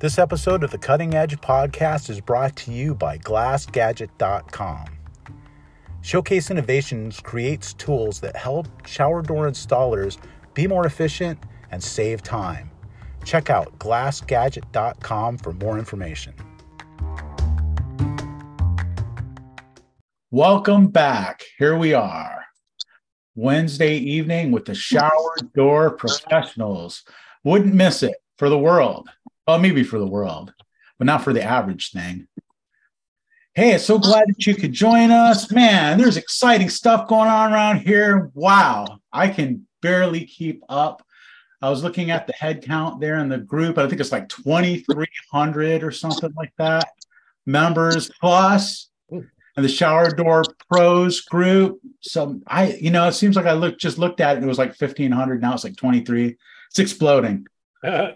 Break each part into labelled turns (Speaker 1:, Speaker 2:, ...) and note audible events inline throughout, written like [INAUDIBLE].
Speaker 1: This episode of the Cutting Edge podcast is brought to you by GlassGadget.com. Showcase Innovations creates tools that help shower door installers be more efficient and save time. Check out GlassGadget.com for more information. Welcome back. Here we are. Wednesday evening with the shower door professionals. Wouldn't miss it for the world. Well, maybe for the world, but not for the average thing. Hey, so glad that you could join us. Man, there's exciting stuff going on around here. Wow, I can barely keep up. I was looking at the head count there in the group. I think it's like 2,300 or something like that members plus and the shower door pros group. So I, you know, it seems like I looked just looked at it. it was like 1500. Now it's like 23. It's exploding. Uh,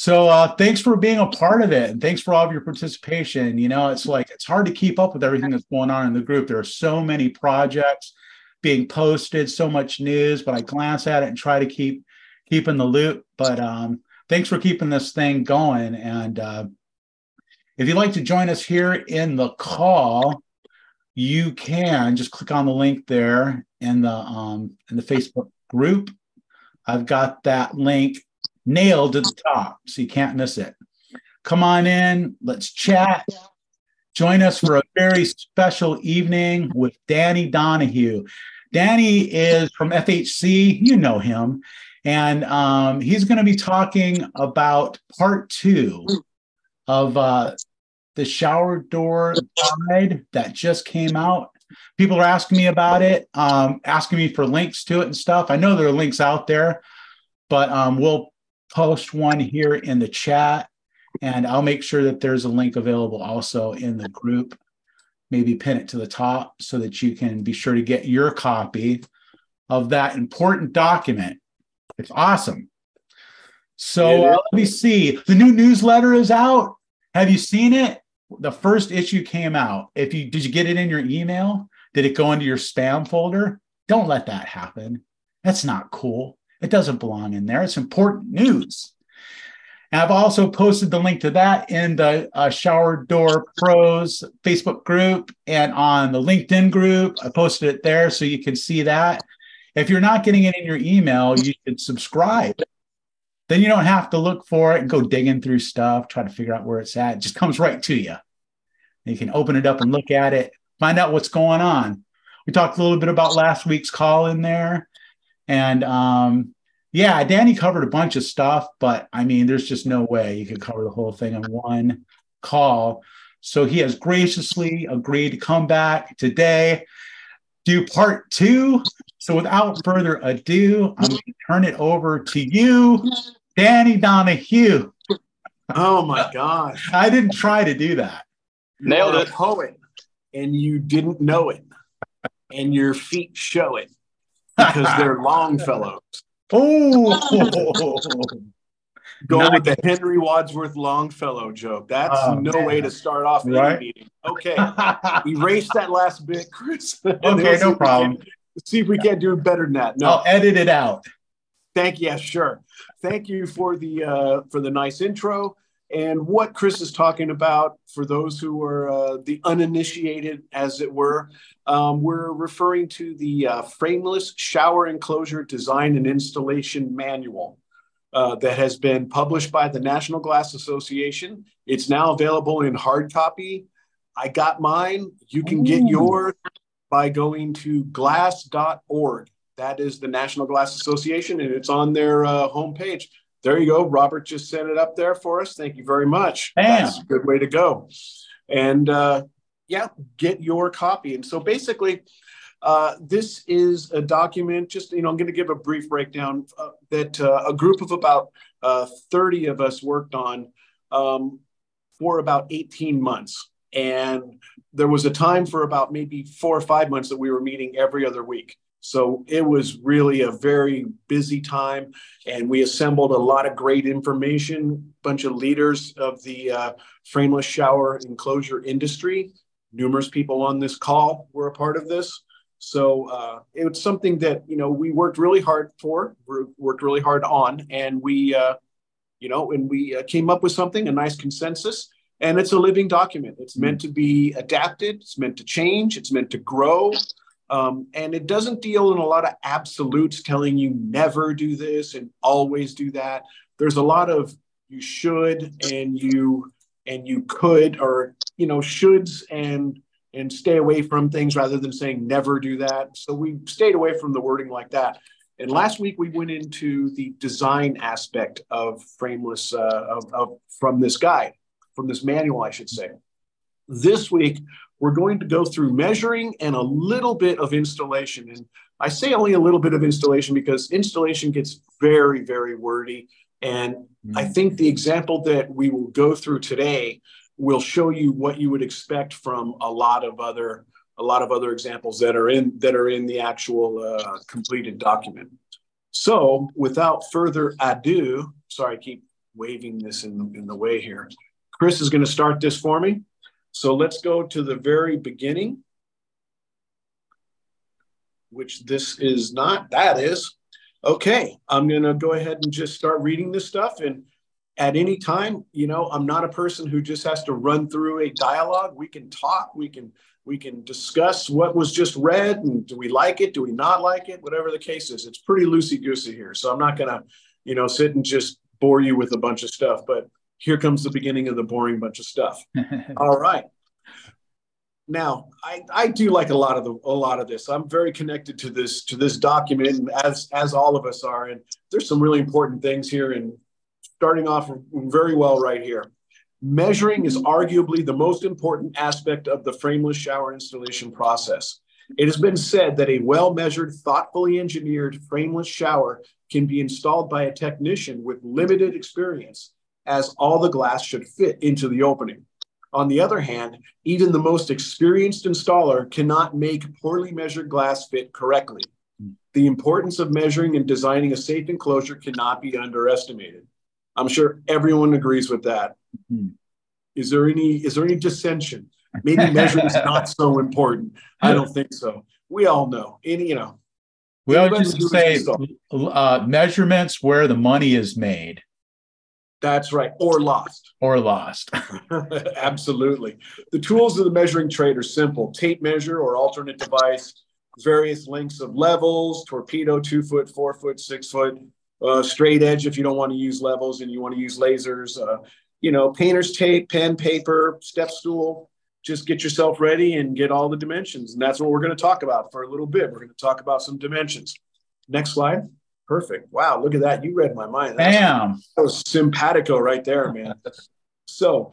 Speaker 1: So uh, thanks for being a part of it, and thanks for all of your participation. You know, it's like it's hard to keep up with everything that's going on in the group. There are so many projects being posted, so much news, but I glance at it and try to keep keep in the loop. But um, thanks for keeping this thing going. And uh, if you'd like to join us here in the call, you can just click on the link there in the um, in the Facebook group. I've got that link nailed to the top, so you can't miss it. Come on in, let's chat. Join us for a very special evening with Danny Donahue. Danny is from FHC, you know him, and um, he's going to be talking about part two of uh, the shower door guide that just came out. People are asking me about it, um, asking me for links to it and stuff. I know there are links out there, but um, we'll post one here in the chat and I'll make sure that there's a link available also in the group. Maybe pin it to the top so that you can be sure to get your copy of that important document. It's awesome. So uh, let me see. The new newsletter is out. Have you seen it? The first issue came out. If you did you get it in your email? Did it go into your spam folder? Don't let that happen. That's not cool. It doesn't belong in there. It's important news. And I've also posted the link to that in the uh, Shower Door Pros Facebook group and on the LinkedIn group. I posted it there so you can see that. If you're not getting it in your email, you should subscribe. Then you don't have to look for it and go digging through stuff, try to figure out where it's at. It just comes right to you. And you can open it up and look at it, find out what's going on. We talked a little bit about last week's call in there and um, yeah, Danny covered a bunch of stuff, but I mean, there's just no way you could cover the whole thing in one call. So he has graciously agreed to come back today, do part two. So without further ado, I'm going to turn it over to you, Danny Donahue.
Speaker 2: Oh my gosh.
Speaker 1: I didn't try to do that.
Speaker 2: Nailed it. poet, and you didn't know it, and your feet show it because they're [LAUGHS] Longfellows.
Speaker 1: Oh,
Speaker 2: go nice. with the Henry Wadsworth Longfellow joke. That's oh, no man. way to start off any right? meeting. Okay, erase that last bit, Chris. [LAUGHS]
Speaker 1: okay, no problem.
Speaker 2: see if we can't do better than that. No,
Speaker 1: I'll edit it out.
Speaker 2: Thank you. Yeah, sure. Thank you for the uh, for the nice intro. And what Chris is talking about, for those who are uh, the uninitiated, as it were, um, we're referring to the uh, Frameless Shower Enclosure Design and Installation Manual uh, that has been published by the National Glass Association. It's now available in hard copy. I got mine. You can get yours by going to glass.org. That is the National Glass Association, and it's on their uh, homepage there you go. Robert just sent it up there for us. Thank you very much.
Speaker 1: Bam.
Speaker 2: That's a good way to go. And uh, yeah, get your copy. And so basically, uh, this is a document, just, you know, I'm going to give a brief breakdown uh, that uh, a group of about uh, 30 of us worked on um, for about 18 months. And there was a time for about maybe four or five months that we were meeting every other week. So it was really a very busy time, and we assembled a lot of great information. Bunch of leaders of the uh, frameless shower enclosure industry. Numerous people on this call were a part of this. So uh, it was something that you know we worked really hard for, worked really hard on, and we uh, you know, and we uh, came up with something, a nice consensus, and it's a living document. It's mm-hmm. meant to be adapted, it's meant to change, it's meant to grow. Um, and it doesn't deal in a lot of absolutes telling you never do this and always do that. There's a lot of you should and you and you could or you know shoulds and and stay away from things rather than saying never do that. So we stayed away from the wording like that. And last week we went into the design aspect of frameless uh, of, of, from this guide, from this manual, I should say. This week we're going to go through measuring and a little bit of installation. And I say only a little bit of installation because installation gets very, very wordy. And mm-hmm. I think the example that we will go through today will show you what you would expect from a lot of other a lot of other examples that are in that are in the actual uh, completed document. So without further ado, sorry, I keep waving this in, in the way here. Chris is going to start this for me. So let's go to the very beginning, which this is not, that is. Okay, I'm going to go ahead and just start reading this stuff. And at any time, you know, I'm not a person who just has to run through a dialogue. We can talk, we can we can discuss what was just read and do we like it, do we not like it, whatever the case is. It's pretty loosey goosey here. So I'm not going to, you know, sit and just bore you with a bunch of stuff, but here comes the beginning of the boring bunch of stuff. [LAUGHS] All right. Now, I, I do like a lot of the a lot of this. I'm very connected to this to this document, as as all of us are. And there's some really important things here. And starting off very well right here. Measuring is arguably the most important aspect of the frameless shower installation process. It has been said that a well measured, thoughtfully engineered frameless shower can be installed by a technician with limited experience, as all the glass should fit into the opening. On the other hand, even the most experienced installer cannot make poorly measured glass fit correctly. The importance of measuring and designing a safe enclosure cannot be underestimated. I'm sure everyone agrees with that. Mm-hmm. Is there any is there any dissension? Maybe measuring is not so important. I don't think so. We all know. Any you know.
Speaker 1: We all just say uh, measurements where the money is made.
Speaker 2: That's right, or lost. [LAUGHS]
Speaker 1: Or lost. [LAUGHS]
Speaker 2: Absolutely. The tools of the measuring trade are simple: tape measure or alternate device, various lengths of levels, torpedo, two foot, four foot, six foot, uh, straight edge if you don't want to use levels and you want to use lasers. Uh, you know, painter's tape, pen, paper, step stool. Just get yourself ready and get all the dimensions. And that's what we're going to talk about for a little bit. We're going to talk about some dimensions. Next slide. Perfect. Wow, look at that. You read my mind.
Speaker 1: Bam.
Speaker 2: That was simpatico right there, man. [LAUGHS] so,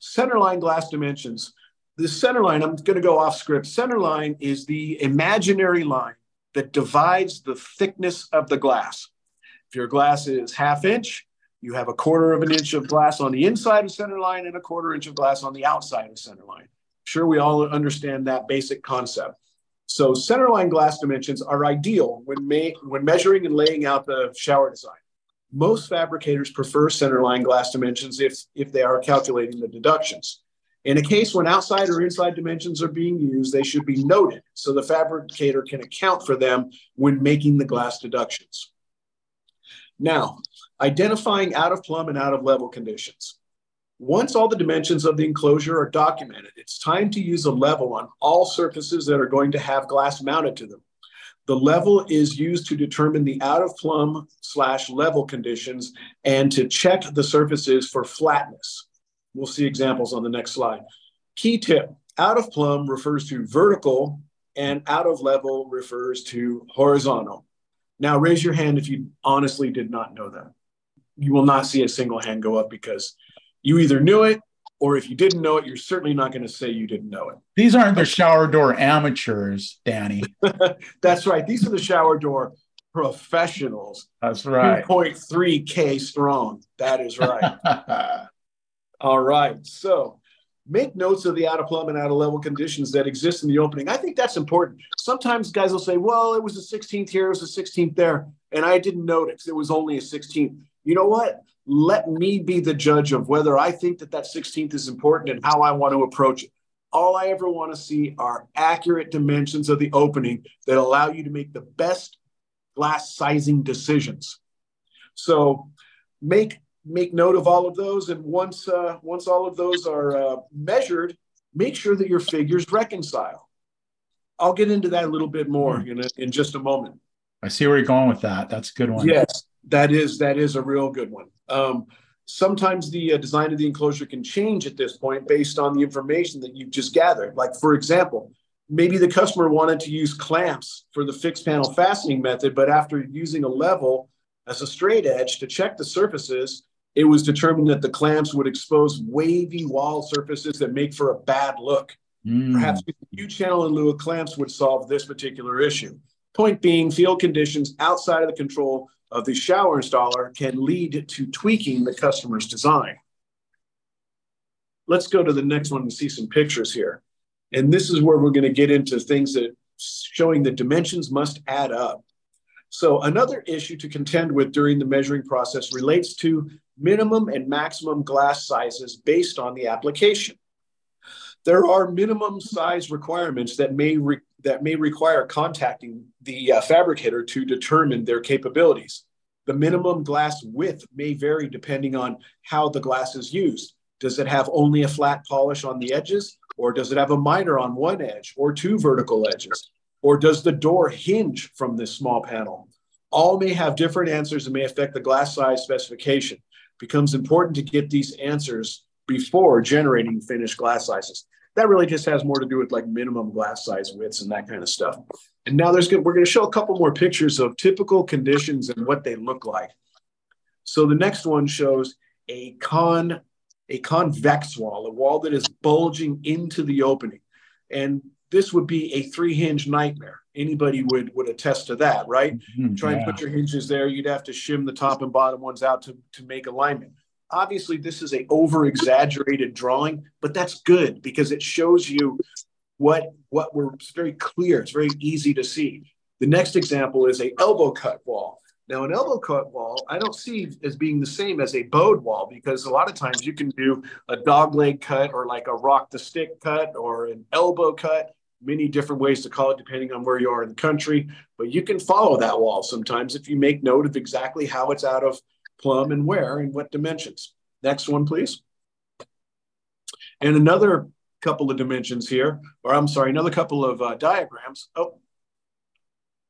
Speaker 2: centerline glass dimensions. The centerline, I'm going to go off script. Centerline is the imaginary line that divides the thickness of the glass. If your glass is half inch, you have a quarter of an inch of glass on the inside of center line and a quarter inch of glass on the outside of center line. Sure, we all understand that basic concept. So centerline glass dimensions are ideal when, ma- when measuring and laying out the shower design. Most fabricators prefer centerline glass dimensions if, if they are calculating the deductions. In a case when outside or inside dimensions are being used, they should be noted so the fabricator can account for them when making the glass deductions. Now, identifying out of plumb and out of level conditions. Once all the dimensions of the enclosure are documented, it's time to use a level on all surfaces that are going to have glass mounted to them. The level is used to determine the out of plumb slash level conditions and to check the surfaces for flatness. We'll see examples on the next slide. Key tip, out of plumb refers to vertical and out of level refers to horizontal. Now, raise your hand if you honestly did not know that. You will not see a single hand go up because you either knew it or if you didn't know it, you're certainly not going to say you didn't know it.
Speaker 1: These aren't the shower door amateurs, Danny. [LAUGHS]
Speaker 2: That's right. These are the shower door professionals.
Speaker 1: That's right.
Speaker 2: 2.3K strong. That is right. [LAUGHS] All right. So make notes of the out of plumb and out of level conditions that exist in the opening. I think that's important. Sometimes guys will say, well, it was a 16th here, it was a 16th there, and I didn't notice it was only a 16th. You know what? Let me be the judge of whether I think that that 16th is important and how I want to approach it. All I ever want to see are accurate dimensions of the opening that allow you to make the best glass sizing decisions. So make make note of all of those. And once, uh, once all of those are uh, measured, make sure that your figures reconcile. I'll get into that a little bit more in, a, in just a moment.
Speaker 1: I see where you're going with that. That's a good one.
Speaker 2: Yes, that is that is a real good one. Um, sometimes the uh, design of the enclosure can change at this point based on the information that you've just gathered. Like for example, maybe the customer wanted to use clamps for the fixed panel fastening method, but after using a level as a straight edge to check the surfaces, it was determined that the clamps would expose wavy wall surfaces that make for a bad look. Mm. Perhaps a U-channel in lieu of clamps would solve this particular issue. Point being, field conditions outside of the control of the shower installer can lead to tweaking the customer's design. Let's go to the next one and see some pictures here. And this is where we're going to get into things that showing the dimensions must add up. So another issue to contend with during the measuring process relates to minimum and maximum glass sizes based on the application. There are minimum size requirements that may re- that may require contacting the uh, fabricator to determine their capabilities. The minimum glass width may vary depending on how the glass is used. Does it have only a flat polish on the edges, or does it have a miter on one edge, or two vertical edges? Or does the door hinge from this small panel? All may have different answers and may affect the glass size specification. It becomes important to get these answers before generating finished glass sizes that really just has more to do with like minimum glass size widths and that kind of stuff. And now there's we're going to show a couple more pictures of typical conditions and what they look like. So the next one shows a con a convex wall, a wall that is bulging into the opening. And this would be a three hinge nightmare. Anybody would would attest to that, right? Mm-hmm, Try yeah. and put your hinges there. You'd have to shim the top and bottom ones out to, to make alignment obviously this is a over exaggerated drawing but that's good because it shows you what what we're it's very clear it's very easy to see. The next example is a elbow cut wall. Now an elbow cut wall i don't see as being the same as a bowed wall because a lot of times you can do a dog leg cut or like a rock the stick cut or an elbow cut many different ways to call it depending on where you are in the country but you can follow that wall sometimes if you make note of exactly how it's out of plumb and where and what dimensions. Next one, please. And another couple of dimensions here, or I'm sorry, another couple of uh, diagrams. Oh,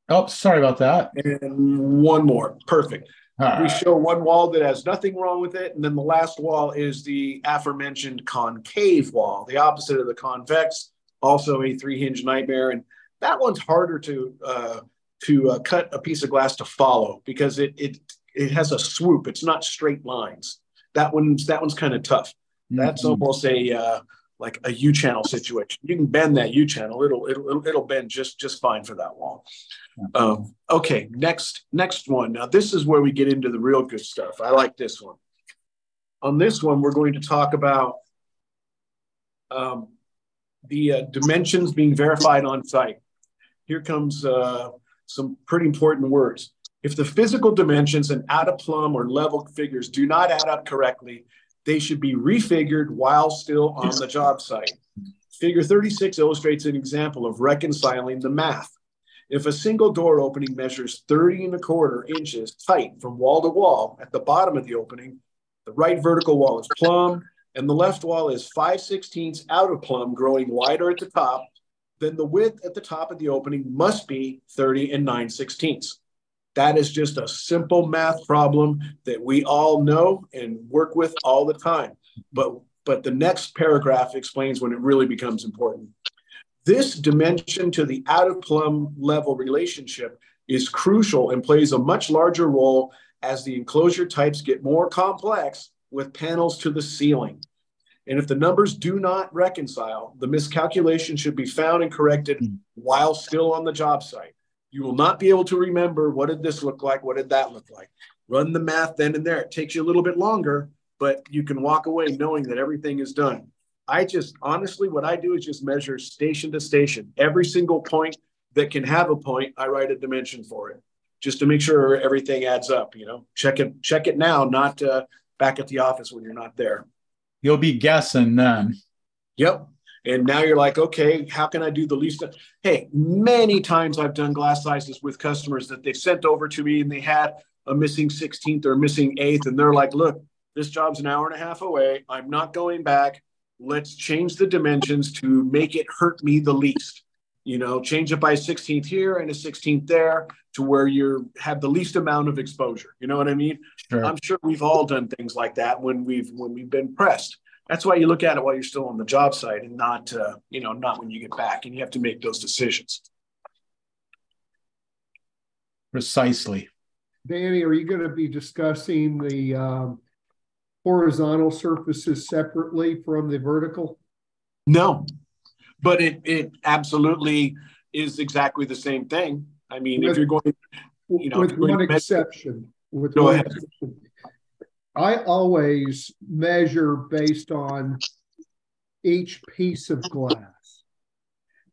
Speaker 1: oh, sorry about that.
Speaker 2: And one more. Perfect. All we show one wall that has nothing wrong with it, and then the last wall is the aforementioned concave wall, the opposite of the convex, also a three-hinge nightmare, and that one's harder to uh, to uh, cut a piece of glass to follow because it it it has a swoop. It's not straight lines. That one's that one's kind of tough. That's mm-hmm. almost a uh, like a U channel situation. You can bend that U channel; it'll it'll it'll bend just just fine for that wall. Um, okay, next next one. Now this is where we get into the real good stuff. I like this one. On this one, we're going to talk about um, the uh, dimensions being verified on site. Here comes uh, some pretty important words. If the physical dimensions and out of plumb or level figures do not add up correctly, they should be refigured while still on the job site. Figure 36 illustrates an example of reconciling the math. If a single door opening measures 30 and a quarter inches tight from wall to wall at the bottom of the opening, the right vertical wall is plumb and the left wall is 5 16ths out of plumb, growing wider at the top, then the width at the top of the opening must be 30 and 9 16ths. That is just a simple math problem that we all know and work with all the time. But but the next paragraph explains when it really becomes important. This dimension to the out of plumb level relationship is crucial and plays a much larger role as the enclosure types get more complex with panels to the ceiling. And if the numbers do not reconcile, the miscalculation should be found and corrected hmm. while still on the job site. You will not be able to remember what did this look like? What did that look like? Run the math then and there. It takes you a little bit longer, but you can walk away knowing that everything is done. I just honestly, what I do is just measure station to station. Every single point that can have a point, I write a dimension for it, just to make sure everything adds up. You know, check it, check it now, not uh, back at the office when you're not there.
Speaker 1: You'll be guessing then.
Speaker 2: Yep. And now you're like, okay, how can I do the least? Hey, many times I've done glass sizes with customers that they sent over to me and they had a missing 16th or a missing eighth. And they're like, look, this job's an hour and a half away. I'm not going back. Let's change the dimensions to make it hurt me the least. You know, change it by a 16th here and a 16th there to where you have the least amount of exposure. You know what I mean? Sure. I'm sure we've all done things like that when we've when we've been pressed. That's why you look at it while you're still on the job site and not uh, you know not when you get back and you have to make those decisions.
Speaker 1: Precisely.
Speaker 3: Danny, are you going to be discussing the um, horizontal surfaces separately from the vertical?
Speaker 2: No, but it it absolutely is exactly the same thing. I mean, with, if you're going, you know,
Speaker 3: with one exception, with go one ahead. Exception, I always measure based on each piece of glass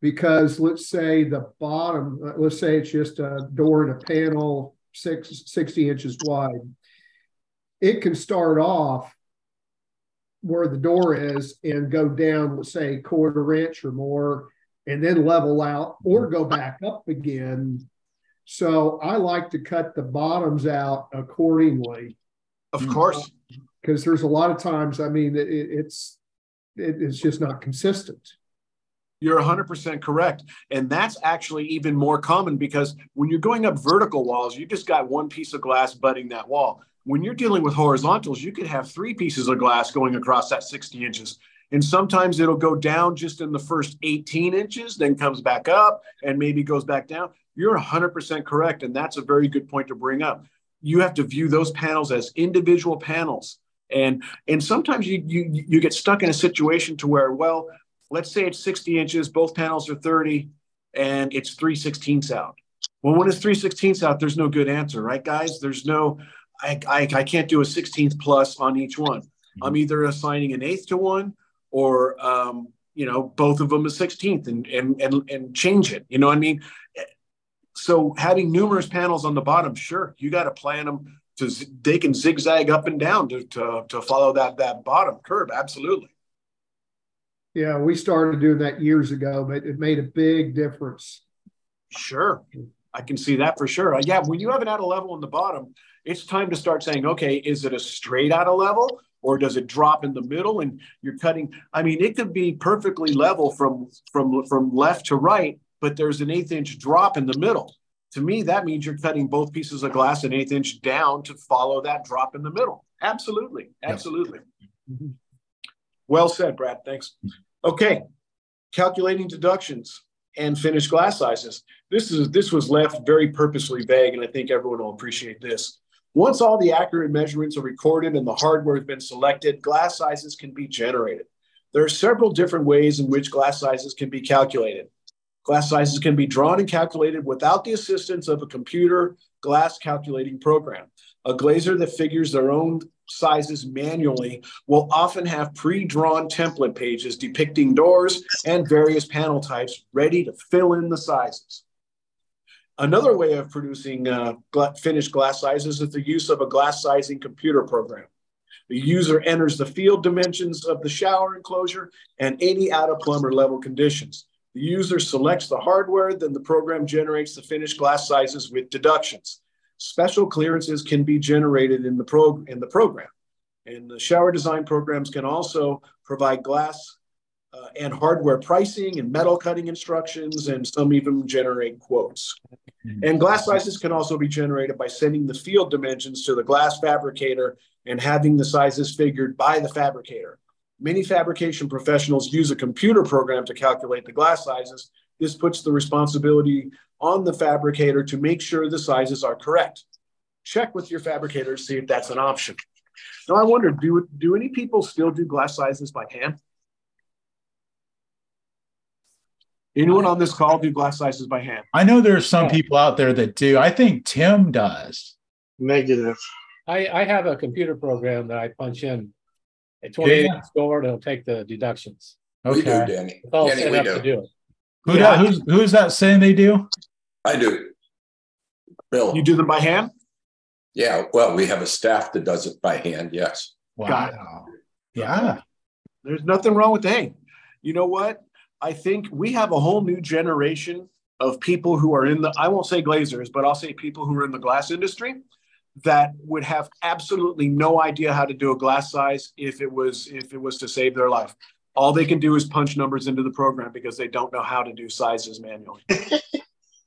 Speaker 3: because let's say the bottom, let's say it's just a door and a panel, six, 60 inches wide. It can start off where the door is and go down, let's say, quarter inch or more, and then level out or go back up again. So I like to cut the bottoms out accordingly.
Speaker 2: Of mm-hmm. course.
Speaker 3: Because there's a lot of times, I mean, it, it's it, it's just not consistent.
Speaker 2: You're 100% correct. And that's actually even more common because when you're going up vertical walls, you just got one piece of glass butting that wall. When you're dealing with horizontals, you could have three pieces of glass going across that 60 inches. And sometimes it'll go down just in the first 18 inches, then comes back up and maybe goes back down. You're 100% correct. And that's a very good point to bring up. You have to view those panels as individual panels. And, and sometimes you, you, you get stuck in a situation to where, well, let's say it's 60 inches, both panels are 30, and it's 3 16ths out. Well, when it's 3 16ths out, there's no good answer, right, guys? There's no, I, I, I can't do a 16th plus on each one. I'm either assigning an eighth to one or, um, you know, both of them a 16th and, and, and, and change it. You know what I mean? So having numerous panels on the bottom, sure, you got to plan them to, they can zigzag up and down to, to, to follow that, that bottom curve. Absolutely.
Speaker 3: Yeah, we started doing that years ago, but it made a big difference.
Speaker 2: Sure. I can see that for sure. Uh, yeah, when you have an at a level in the bottom, it's time to start saying, okay, is it a straight out of level or does it drop in the middle and you're cutting? I mean, it could be perfectly level from from from left to right, but there's an eighth inch drop in the middle. To me, that means you're cutting both pieces of glass an eighth inch down to follow that drop in the middle. Absolutely. Absolutely. Yep. Well said, Brad. Thanks. Okay, calculating deductions and finished glass sizes. This is this was left very purposely vague, and I think everyone will appreciate this. Once all the accurate measurements are recorded and the hardware has been selected, glass sizes can be generated. There are several different ways in which glass sizes can be calculated. Glass sizes can be drawn and calculated without the assistance of a computer glass calculating program. A glazer that figures their own sizes manually will often have pre-drawn template pages depicting doors and various panel types ready to fill in the sizes. Another way of producing uh, finished glass sizes is the use of a glass sizing computer program. The user enters the field dimensions of the shower enclosure and any out of plumber level conditions. The user selects the hardware, then the program generates the finished glass sizes with deductions special clearances can be generated in the, prog- in the program. And the shower design programs can also provide glass uh, and hardware pricing and metal cutting instructions, and some even generate quotes. Mm-hmm. And glass sizes can also be generated by sending the field dimensions to the glass fabricator and having the sizes figured by the fabricator. Many fabrication professionals use a computer program to calculate the glass sizes. This puts the responsibility on the fabricator to make sure the sizes are correct. Check with your fabricator to see if that's an option. Now, I wonder, do, do any people still do glass sizes by hand? Anyone on this call do glass sizes by hand?
Speaker 1: I know there's some people out there that do. I think Tim does.
Speaker 4: Negative.
Speaker 5: I, I have a computer program that I punch in a 28 yeah. score and it'll take the deductions.
Speaker 1: Okay. We
Speaker 4: do, Danny. It's all Danny, set
Speaker 5: up do. to do it.
Speaker 1: Who yeah. does, who's, who's that saying they do?
Speaker 4: I do.
Speaker 2: Bill. You do them by hand?
Speaker 4: Yeah. Well, we have a staff that does it by hand. Yes.
Speaker 1: Wow. Yeah.
Speaker 2: There's nothing wrong with that. You know what? I think we have a whole new generation of people who are in the, I won't say glazers, but I'll say people who are in the glass industry that would have absolutely no idea how to do a glass size if it was if it was to save their life. All they can do is punch numbers into the program because they don't know how to do sizes manually. [LAUGHS]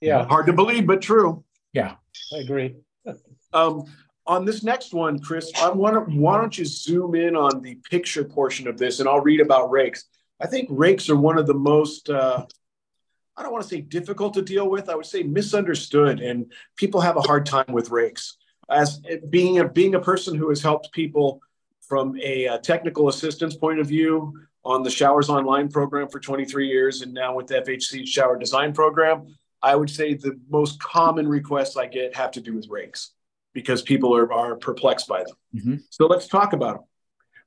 Speaker 5: Yeah,
Speaker 2: Hard to believe, but true.
Speaker 1: Yeah.
Speaker 5: I agree.
Speaker 2: Um, on this next one, Chris, I want to, why don't you zoom in on the picture portion of this, and I'll read about rakes. I think rakes are one of the most uh, I don't want to say difficult to deal with. I would say misunderstood, and people have a hard time with rakes. As being a being a person who has helped people from a, a technical assistance point of view on the Showers Online program for 23 years, and now with the FHC Shower Design program, I would say the most common requests I get have to do with rakes because people are, are perplexed by them.
Speaker 1: Mhm.
Speaker 2: So let's talk about them.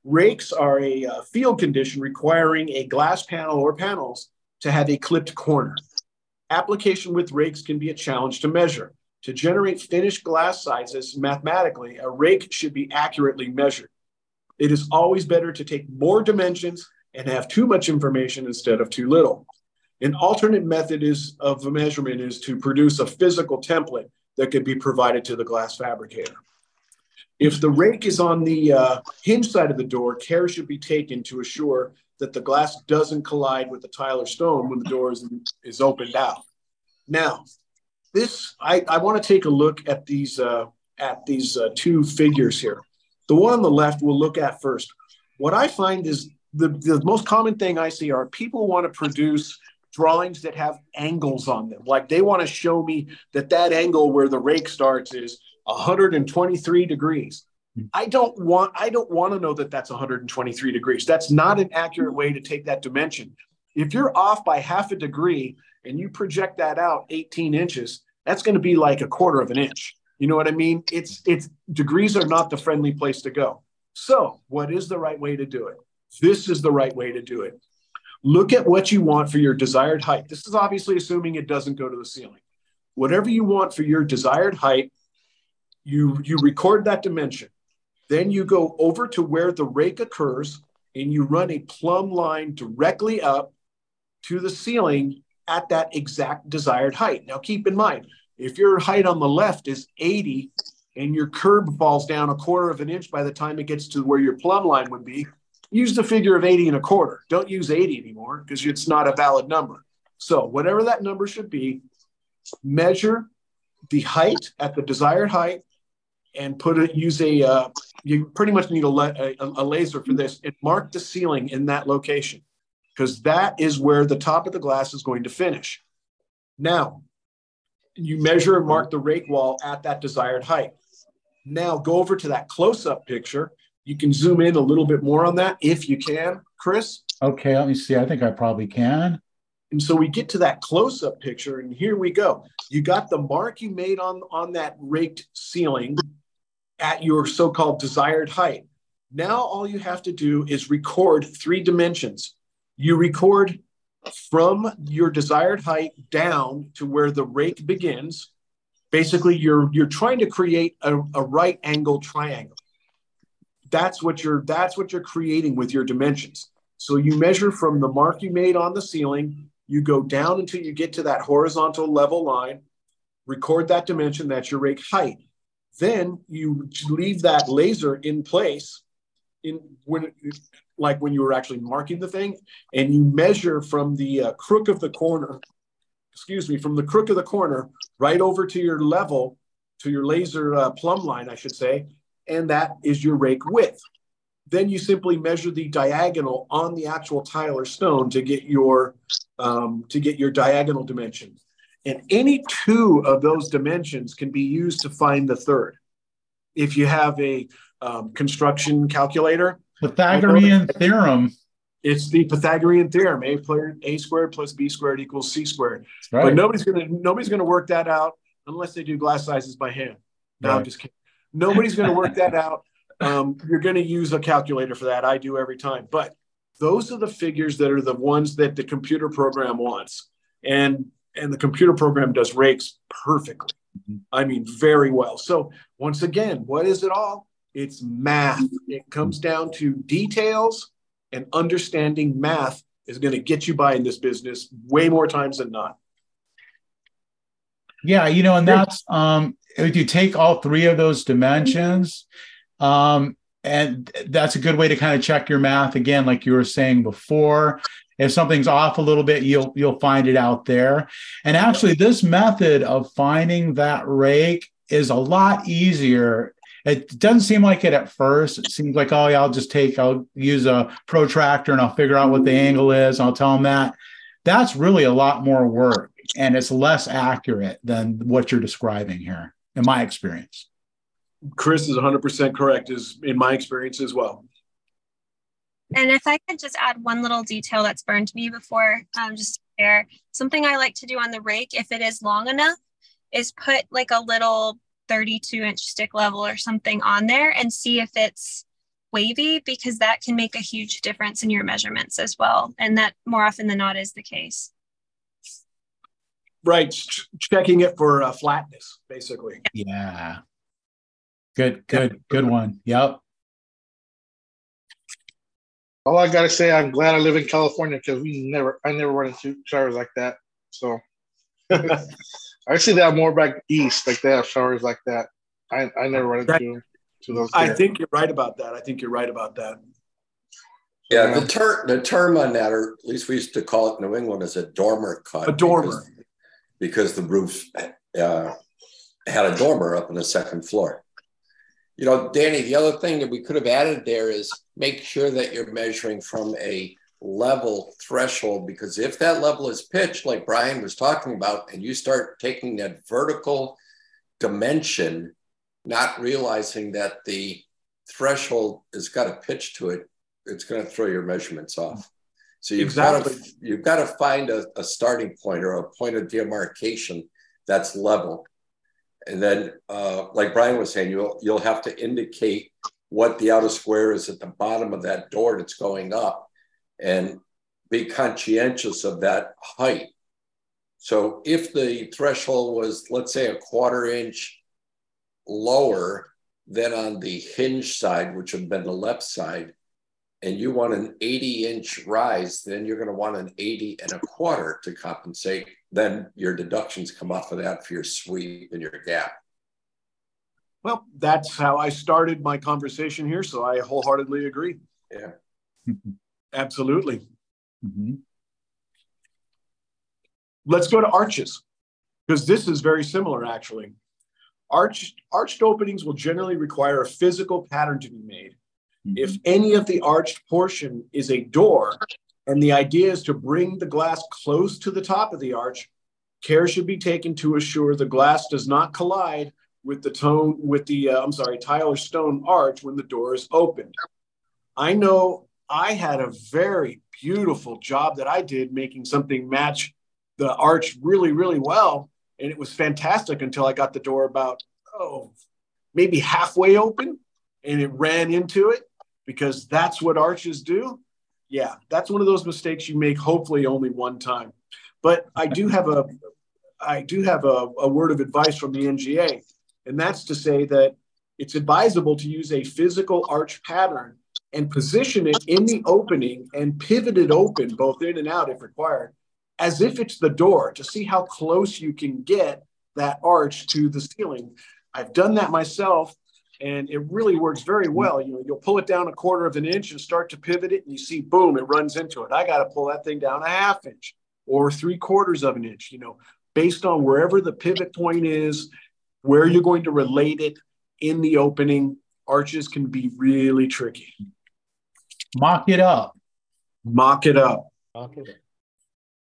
Speaker 2: Rakes are a uh, field condition requiring a glass panel or panels to have a clipped corner. Application with rakes can be a challenge to measure. To generate finished glass sizes mathematically, a rake should be accurately measured. It is always better to take more dimensions and have too much information instead of too little. An alternate method is, of measurement is to produce a physical template that could be provided to the glass fabricator. If the rake is on the uh, hinge side of the door, care should be taken to assure that the glass doesn't collide with the tile or stone when the door is, is opened out. Now, this I, I want to take a look at these uh, at these uh, two figures here. The one on the left we'll look at first. What I find is the, the most common thing I see are people want to produce drawings that have angles on them. Like they want to show me that that angle where the rake starts is 123 degrees. I don't want I don't want to know that that's 123 degrees. That's not an accurate way to take that dimension. If you're off by half a degree and you project that out 18 inches, that's going to be like a quarter of an inch. You know what I mean? It's it's degrees are not the friendly place to go. So, what is the right way to do it? This is the right way to do it. Look at what you want for your desired height. This is obviously assuming it doesn't go to the ceiling. Whatever you want for your desired height, you you record that dimension. Then you go over to where the rake occurs and you run a plumb line directly up to the ceiling at that exact desired height. Now, keep in mind, if your height on the left is 80 and your curb falls down a quarter of an inch by the time it gets to where your plumb line would be, use the figure of 80 and a quarter. Don't use 80 anymore because it's not a valid number. So, whatever that number should be, measure the height at the desired height and put it use a uh, you pretty much need a, a, a laser for this and mark the ceiling in that location because that is where the top of the glass is going to finish now you measure and mark the rake wall at that desired height now go over to that close-up picture you can zoom in a little bit more on that if you can chris
Speaker 1: Okay, let me see. I think I probably can.
Speaker 2: and so we get to that close-up picture, and here we go. You got the mark you made on, on that raked ceiling at your so-called desired height. Now all you have to do is record three dimensions. You record from your desired height down to where the rake begins. Basically, you're you're trying to create a, a right angle triangle. That's what you're that's what you're creating with your dimensions. So you measure from the mark you made on the ceiling, you go down until you get to that horizontal level line, record that dimension, that's your rake height. Then you leave that laser in place in when like when you were actually marking the thing and you measure from the uh, crook of the corner excuse me from the crook of the corner right over to your level to your laser uh, plumb line i should say and that is your rake width. Then you simply measure the diagonal on the actual tile or stone to get your um, to get your diagonal dimensions and any two of those dimensions can be used to find the third. If you have a um, construction calculator
Speaker 1: Pythagorean theorem.
Speaker 2: it's the pythagorean theorem a, player, a squared plus b squared equals c squared.
Speaker 1: Right.
Speaker 2: but nobody's gonna nobody's gonna work that out unless they do glass sizes by hand. No i'm just kidding. Nobody's gonna work that out. Um, you're gonna use a calculator for that. I do every time. But those are the figures that are the ones that the computer program wants. And and the computer program does rakes perfectly.
Speaker 1: Mhm.
Speaker 2: i mean very well. So once again what is it all it's math it comes down to details and understanding math is going to get you by in this business way more times than not
Speaker 1: Yeah, you know, and that's um if you take all three of those dimensions, um, and that's a good way to kind of check your math again, like you were saying before. If something's off a little bit, you'll you'll find it out there. And actually, this method of finding that rake is a lot easier. It doesn't seem like it at first. It seems like, oh yeah, I'll just take, I'll use a protractor and I'll figure out what the angle is. I'll tell them that. That's really a lot more work and it's less accurate than what you're describing here, in my experience.
Speaker 2: Chris is 100% correct, is in my experience as well.
Speaker 6: And if I could just add one little detail that's burned me before, um, just there, something I like to do on the rake, if it is long enough, is put like a little 32 inch stick level or something on there and see if it's wavy because that can make a huge difference in your measurements as well. And that more often than not is the case.
Speaker 2: Right. Ch- checking it for uh, flatness, basically.
Speaker 1: Yeah. Good, good, good one. Yep.
Speaker 7: All I gotta say, I'm glad I live in California because we never, I never run into showers like that. So [LAUGHS] I see that more back east, like they have showers like that. I, I never run into to those.
Speaker 2: I think you're right about that. I think you're right about that.
Speaker 4: Yeah, the term the term on that, or at least we used to call it in New England, is a dormer cut.
Speaker 2: A dormer,
Speaker 4: because, because the roof uh, had a dormer up on the second floor. You know, Danny, the other thing that we could have added there is make sure that you're measuring from a level threshold because if that level is pitched, like Brian was talking about, and you start taking that vertical dimension, not realizing that the threshold has got a pitch to it, it's going to throw your measurements off. So you've exactly. got to you've got to find a, a starting point or a point of demarcation that's level, and then, uh, like Brian was saying, you'll you'll have to indicate what the outer square is at the bottom of that door that's going up, and be conscientious of that height. So if the threshold was, let's say, a quarter inch lower than on the hinge side, which would have been the left side, and you want an 80 inch rise, then you're going to want an 80 and a quarter to compensate. Then your deductions come off of that for your sweep and your gap.
Speaker 2: Well, that's how I started my conversation here. So I wholeheartedly agree.
Speaker 4: Yeah. [LAUGHS]
Speaker 2: Absolutely. Mm-hmm. Let's go to arches because this is very similar actually. Arched, arched openings will generally require a physical pattern to be made. Mm-hmm. If any of the arched portion is a door, and the idea is to bring the glass close to the top of the arch, care should be taken to assure the glass does not collide with the tone with the uh, I'm sorry tile or stone arch when the door is opened. I know I had a very beautiful job that I did making something match the arch really really well and it was fantastic until I got the door about oh maybe halfway open and it ran into it because that's what arches do. Yeah, that's one of those mistakes you make hopefully only one time. But I do have a I do have a, a word of advice from the NGA, and that's to say that it's advisable to use a physical arch pattern and position it in the opening and pivot it open both in and out if required as if it's the door to see how close you can get that arch to the ceiling. I've done that myself and it really works very well. You know, you'll pull it down a quarter of an inch and start to pivot it, and you see, boom, it runs into it. I got to pull that thing down a half inch or three quarters of an inch. You know, based on wherever the pivot point is, where you're going to relate it in the opening. Arches can be really tricky.
Speaker 1: Mock it up.
Speaker 2: Mock it up. Mock it up.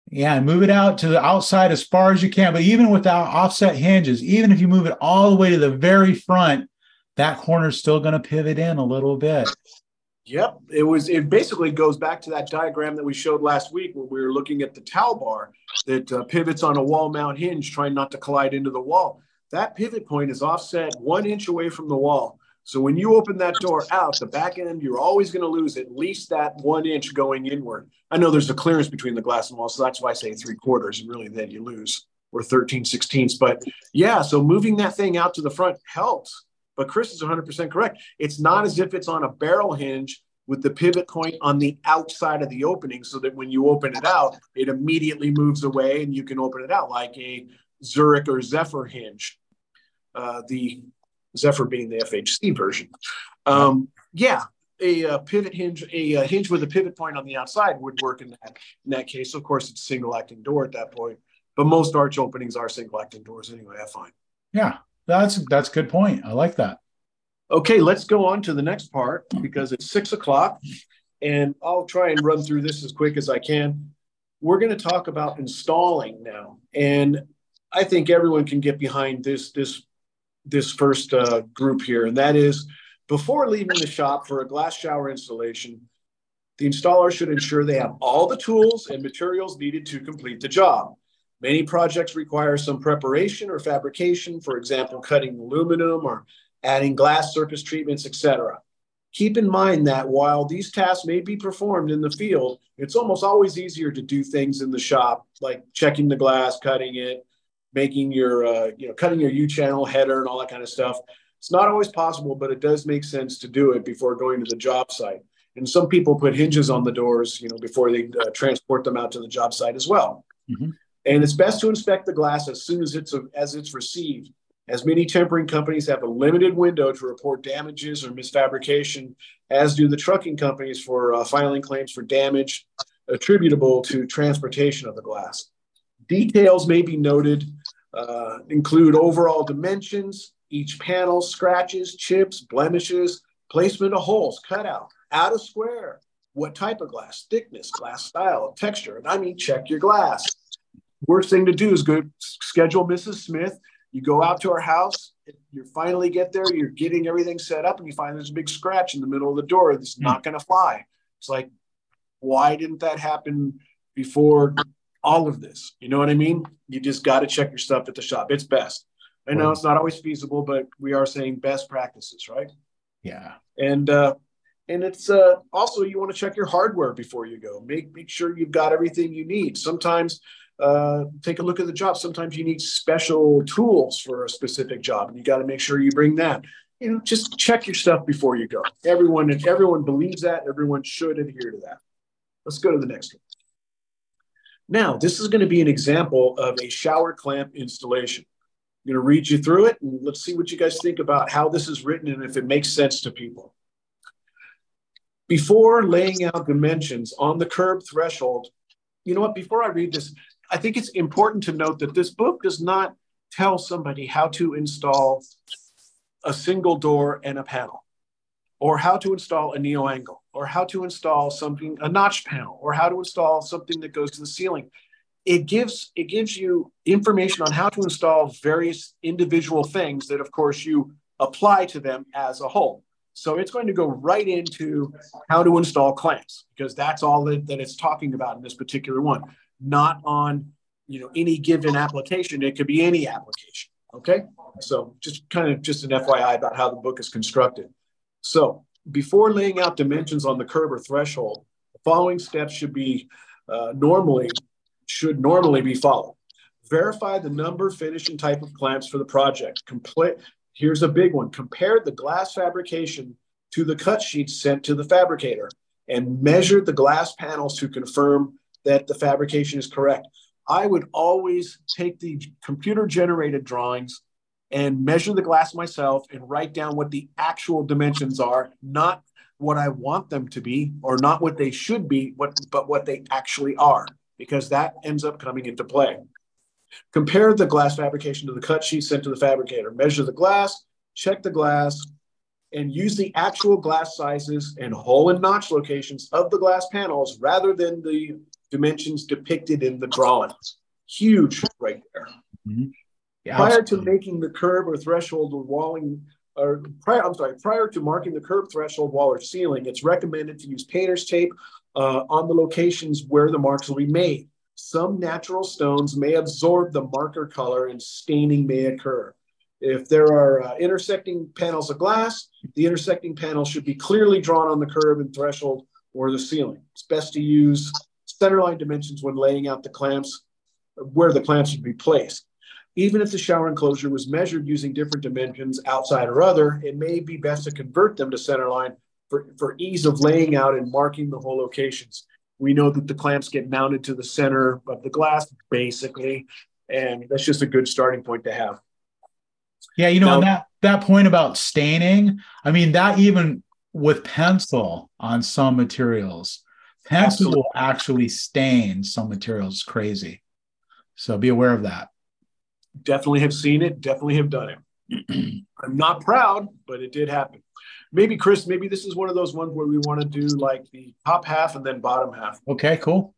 Speaker 1: Yeah, and move it out to the outside as far as you can. But even without offset hinges, even if you move it all the way to the very front, that corner's still going to pivot in a little bit.
Speaker 2: Yep, it was. It basically goes back to that diagram that we showed last week, where we were looking at the towel bar that uh, pivots on a wall mount hinge, trying not to collide into the wall. That pivot point is offset one inch away from the wall. So when you open that door out, the back end, you're always going to lose at least that one inch going inward. I know there's a clearance between the glass and wall, so that's why I say three quarters, and really then you lose, or 13 sixteenths. But yeah, so moving that thing out to the front helps but Chris is 100% correct. It's not as if it's on a barrel hinge with the pivot point on the outside of the opening so that when you open it out, it immediately moves away and you can open it out like a Zurich or Zephyr hinge. uh, the Zephyr being the FHC version. Um, yeah, a, a, pivot hinge, a, a, hinge with a pivot point on the outside would work in that in that case. Of course, it's a single acting door at that point, but most arch openings are single acting doors anyway. I find.
Speaker 1: Yeah, that's that's a good point. I like that.
Speaker 2: Okay, let's go on to the next part because it's six o'clock, and I'll try and run through this as quick as I can. We're going to talk about installing now, and I think everyone can get behind this this this first uh, group here, and that is before leaving the shop for a glass shower installation, the installer should ensure they have all the tools and materials needed to complete the job. Many projects require some preparation or fabrication, for example, cutting aluminum or adding glass surface treatments, etc. Keep in mind that while these tasks may be performed in the field, it's almost always easier to do things in the shop, like checking the glass, cutting it, making your, uh, you know, cutting your U-channel header and all that kind of stuff. It's not always possible, but it does make sense to do it before going to the job site. And some people put hinges on the doors, you know, before they uh, transport them out to the job site as well. Mm-hmm. And it's best to inspect the glass as soon as it's as it's received, as many tempering companies have a limited window to report damages or misfabrication, as do the trucking companies for uh, filing claims for damage attributable to transportation of the glass. Details may be noted, uh, include overall dimensions, each panel, scratches, chips, blemishes, placement of holes, cutout, out of square, what type of glass, thickness, glass style, texture. And I mean, check your glass. Worst thing to do is go schedule Mrs. Smith. You go out to her house, you finally get there, you're getting everything set up, and you find there's a big scratch in the middle of the door that's mm not going to fly. It's like, why didn't that happen before all of this? You know what I mean? You just got to check your stuff at the shop. It's best. I know it's not always feasible, but we are saying best practices, right?
Speaker 1: Yeah.
Speaker 2: And uh, and it's uh, also you want to check your hardware before you go. Make make sure you've got everything you need. Sometimes uh, take a look at the job. Sometimes you need special tools for a specific job, and you got to make sure you bring that. You know, just check your stuff before you go. Everyone and everyone believes that. Everyone should adhere to that. Let's go to the next one. Now, this is going to be an example of a shower clamp installation. I'm going to read you through it and let's see what you guys think about how this is written and if it makes sense to people. Before laying out dimensions on the curb threshold, you know what? Before I read this, I think it's important to note that this book does not tell somebody how to install a single door and a panel, or how to install a neo angle, or how to install something, a notch panel, or how to install something that goes to the ceiling. It gives it gives you information on how to install various individual things that of course you apply to them as a whole. So it's going to go right into how to install clamps because that's all that, that it's talking about in this particular one. Not on you know any given application. It could be any application okay? So just kind of just an fyi about how the book is constructed. So before laying out dimensions on the curb or threshold the following steps should be uh, normally should normally be followed. Verify the number, finish, and type of clamps for the project. Complete. Here's a big one. Compare the glass fabrication to the cut sheets sent to the fabricator and measure the glass panels to confirm that the fabrication is correct. I would always take the computer generated drawings and measure the glass myself and write down what the actual dimensions are, not what I want them to be or not what they should be, what, but what they actually are because that ends up coming into play. Compare the glass fabrication to the cut sheet sent to the fabricator. Measure the glass, check the glass, and use the actual glass sizes and hole and notch locations of the glass panels rather than the dimensions depicted in the drawings. Huge right there. Mm-hmm. Yeah, prior absolutely. to making the curb or threshold or walling, or prior, I'm sorry, prior to marking the curb threshold wall or ceiling, it's recommended to use painter's tape uh, on the locations where the marks will be made. Some natural stones may absorb the marker color and staining may occur. If there are uh, intersecting panels of glass, the intersecting panels should be clearly drawn on the curb and threshold or the ceiling. It's best to use centerline dimensions when laying out the clamps, where the clamps should be placed. Even if the shower enclosure was measured using different dimensions outside or other, it may be best to convert them to centerline for, for ease of laying out and marking the whole locations. We know that the clamps get mounted to the center of the glass, basically, and that's just a good starting point to have.
Speaker 1: Yeah, you know, now, that that point about staining, I mean, that even with pencil on some materials, pencil absolutely. will actually stain some materials. Crazy. So be aware of that.
Speaker 2: Definitely have seen it. Definitely have done it. [CLEARS THROAT] I'm not proud, but it did happen. Maybe Chris, maybe this is one of those ones where we want to do like the top half and then bottom half.
Speaker 1: Okay, cool.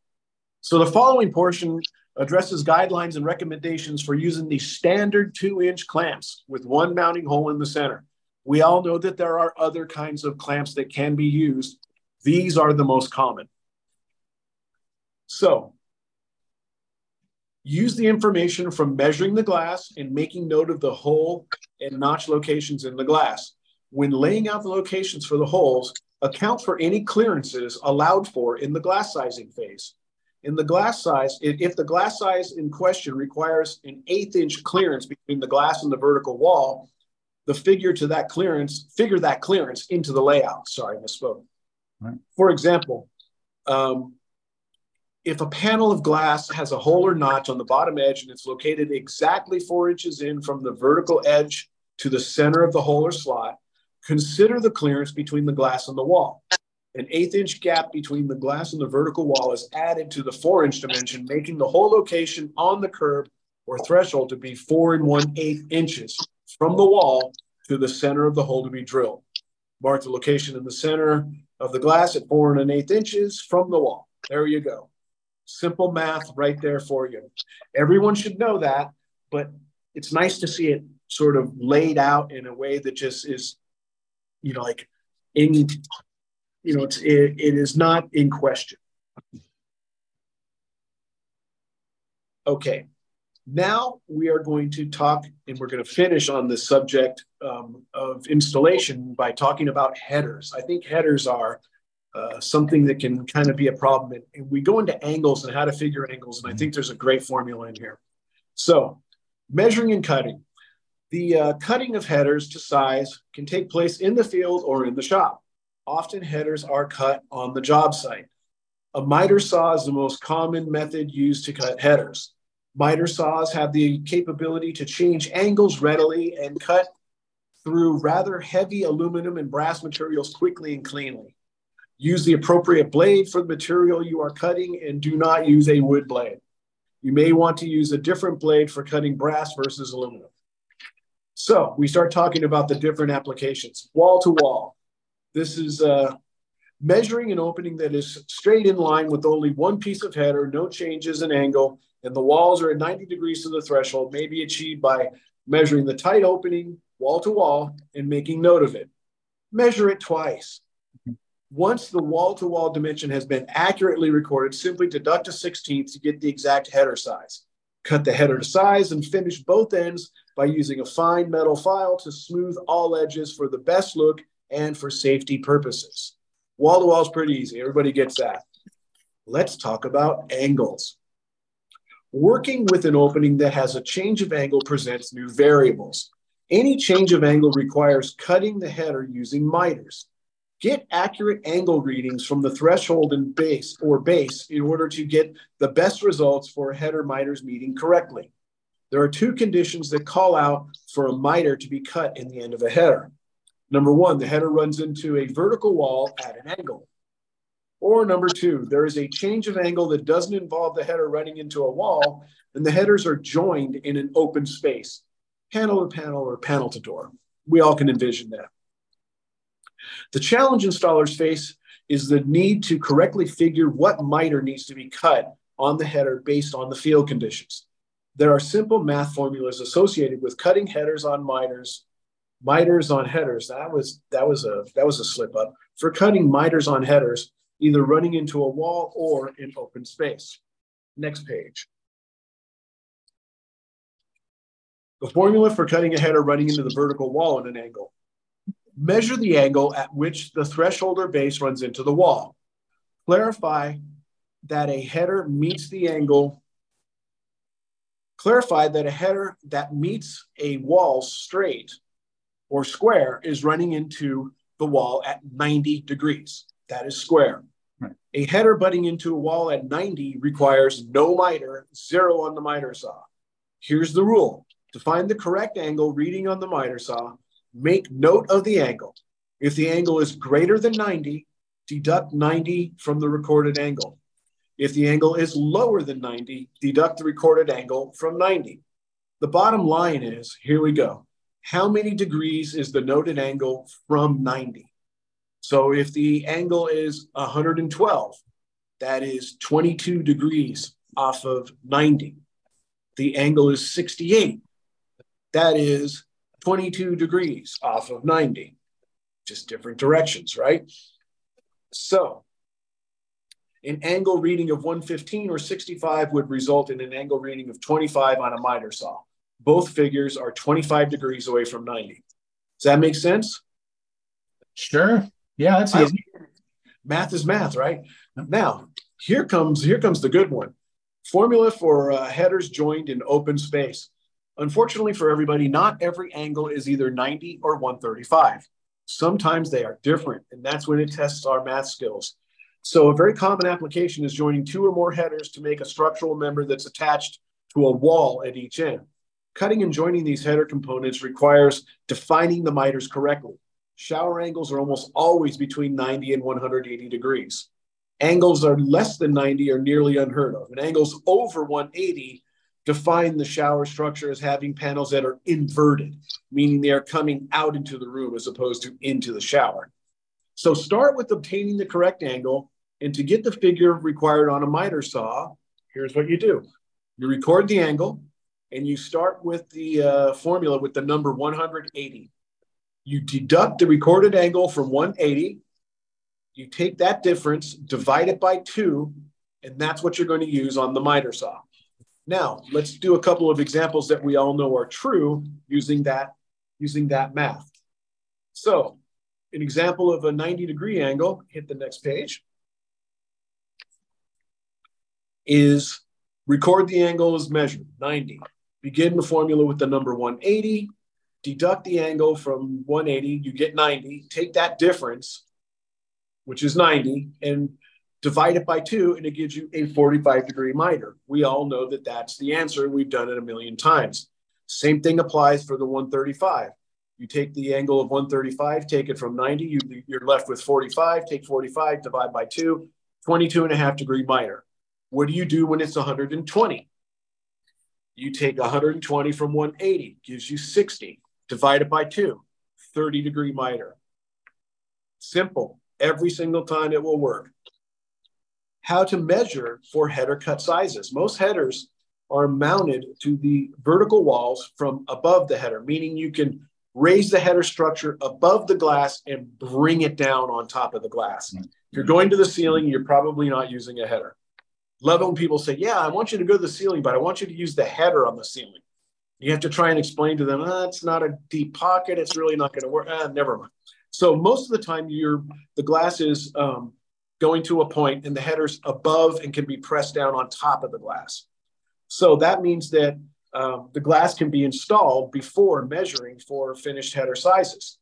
Speaker 2: So the following portion addresses guidelines and recommendations for using the standard two inch clamps with one mounting hole in the center. We all know that there are other kinds of clamps that can be used. These are the most common. So use the information from measuring the glass and making note of the hole and notch locations in the glass. When laying out the locations for the holes, account for any clearances allowed for in the glass sizing phase. In the glass size, if the glass size in question requires an eighth inch clearance between the glass and the vertical wall, the figure to that clearance, figure that clearance into the layout. Sorry, I misspoke. Right. For example, um, if a panel of glass has a hole or notch on the bottom edge and it's located exactly four inches in from the vertical edge to the center of the hole or slot, consider the clearance between the glass and the wall. An eighth inch gap between the glass and the vertical wall is added to the four inch dimension, making the whole location on the curb or threshold to be four and one eighth inches from the wall to the center of the hole to be drilled. Mark the location in the center of the glass at four and an eighth inches from the wall. There you go. Simple math right there for you. Everyone should know that, but it's nice to see it sort of laid out in a way that just is, you know, like in you know, it's, it, it is not in question. Okay, now we are going to talk and we're going to finish on the subject um, of installation by talking about headers. I think headers are uh, something that can kind of be a problem. And, and we go into angles and how to figure angles, and I think there's a great formula in here. So, measuring and cutting. The uh, cutting of headers to size can take place in the field or in the shop often headers are cut on the job site. A miter saw is the most common method used to cut headers. Miter saws have the capability to change angles readily and cut through rather heavy aluminum and brass materials quickly and cleanly. Use the appropriate blade for the material you are cutting and do not use a wood blade. You may want to use a different blade for cutting brass versus aluminum. So we start talking about the different applications. Wall to wall. This is uh, measuring an opening that is straight in line with only one piece of header, no changes in angle, and the walls are at 90 degrees to the threshold may be achieved by measuring the tight opening wall to wall and making note of it. Measure it twice. Once the wall to wall dimension has been accurately recorded, simply deduct a 16th to get the exact header size. Cut the header to size and finish both ends by using a fine metal file to smooth all edges for the best look and for safety purposes. Wall to wall is pretty easy. Everybody gets that. Let's talk about angles. Working with an opening that has a change of angle presents new variables. Any change of angle requires cutting the header using miters. Get accurate angle readings from the threshold and base or base in order to get the best results for a header miters meeting correctly. There are two conditions that call out for a miter to be cut in the end of a header. Number one, the header runs into a vertical wall at an angle. Or number two, there is a change of angle that doesn't involve the header running into a wall, and the headers are joined in an open space, panel to panel or panel to door. We all can envision that. The challenge installers face is the need to correctly figure what miter needs to be cut on the header based on the field conditions. There are simple math formulas associated with cutting headers on miters miters on headers. That was that was a that was a slip up for cutting miters on headers, either running into a wall or in open space. Next page. The formula for cutting a header running into the vertical wall at an angle. Measure the angle at which the threshold or base runs into the wall. Clarify that a header meets the angle. Clarify that a header that meets a wall straight or square is running into the wall at 90 degrees. That is square. Right. A header butting into a wall at 90 requires no miter, zero on the miter saw. Here's the rule To find the correct angle reading on the miter saw, make note of the angle. If the angle is greater than 90, deduct 90 from the recorded angle. If the angle is lower than 90, deduct the recorded angle from 90. The bottom line is, here we go. How many degrees is the noted angle from 90? So if the angle is 112, that is 22 degrees off of 90. The angle is 68. That is 22 degrees off of 90. Just different directions, right? So an angle reading of 115 or 65 would result in an angle reading of 25 on a miter saw. Both figures are 25 degrees away from 90. Does that make sense?
Speaker 1: Sure. Yeah, that's easy.
Speaker 2: Math is math, right? Now, here comes here comes the good one. Formula for uh, headers joined in open space. Unfortunately for everybody, not every angle is either 90 or 135. Sometimes they are different, and that's when it tests our math skills. So a very common application is joining two or more headers to make a structural member that's attached to a wall at each end. Cutting and joining these header components requires defining the miters correctly. Shower angles are almost always between 90 and 180 degrees. Angles are less than 90 are nearly unheard of, and angles over 180 define the shower structure as having panels that are inverted, meaning they are coming out into the room as opposed to into the shower. So start with obtaining the correct angle and to get the figure required on a miter saw, here's what you do. You record the angle and you start with the uh, formula with the number 180. You deduct the recorded angle from 180. You take that difference, divide it by two, and that's what you're going to use on the miter saw. Now, let's do a couple of examples that we all know are true using that, using that math. So an example of a 90 degree angle, hit the next page is record the angle as measured, 90. Begin the formula with the number 180, deduct the angle from 180, you get 90. Take that difference, which is 90, and divide it by two, and it gives you a 45 degree miter. We all know that that's the answer. We've done it a million times. Same thing applies for the 135. You take the angle of 135, take it from 90, you, you're left with 45, take 45, divide by two, 22 and a half degree miter. What do you do when it's 120? You take 120 from 180, gives you 60. Divide it by two, 30 degree miter. Simple. Every single time it will work. How to measure for header cut sizes. Most headers are mounted to the vertical walls from above the header, meaning you can raise the header structure above the glass and bring it down on top of the glass. If you're going to the ceiling, you're probably not using a header. Love it when people say, Yeah, I want you to go to the ceiling, but I want you to use the header on the ceiling. You have to try and explain to them, oh, it's not a deep pocket. It's really not going to work. Ah, never mind. So most of the time, you're the glass is um, going to a point and the header's above and can be pressed down on top of the glass. So that means that um, the glass can be installed before measuring for finished header sizes.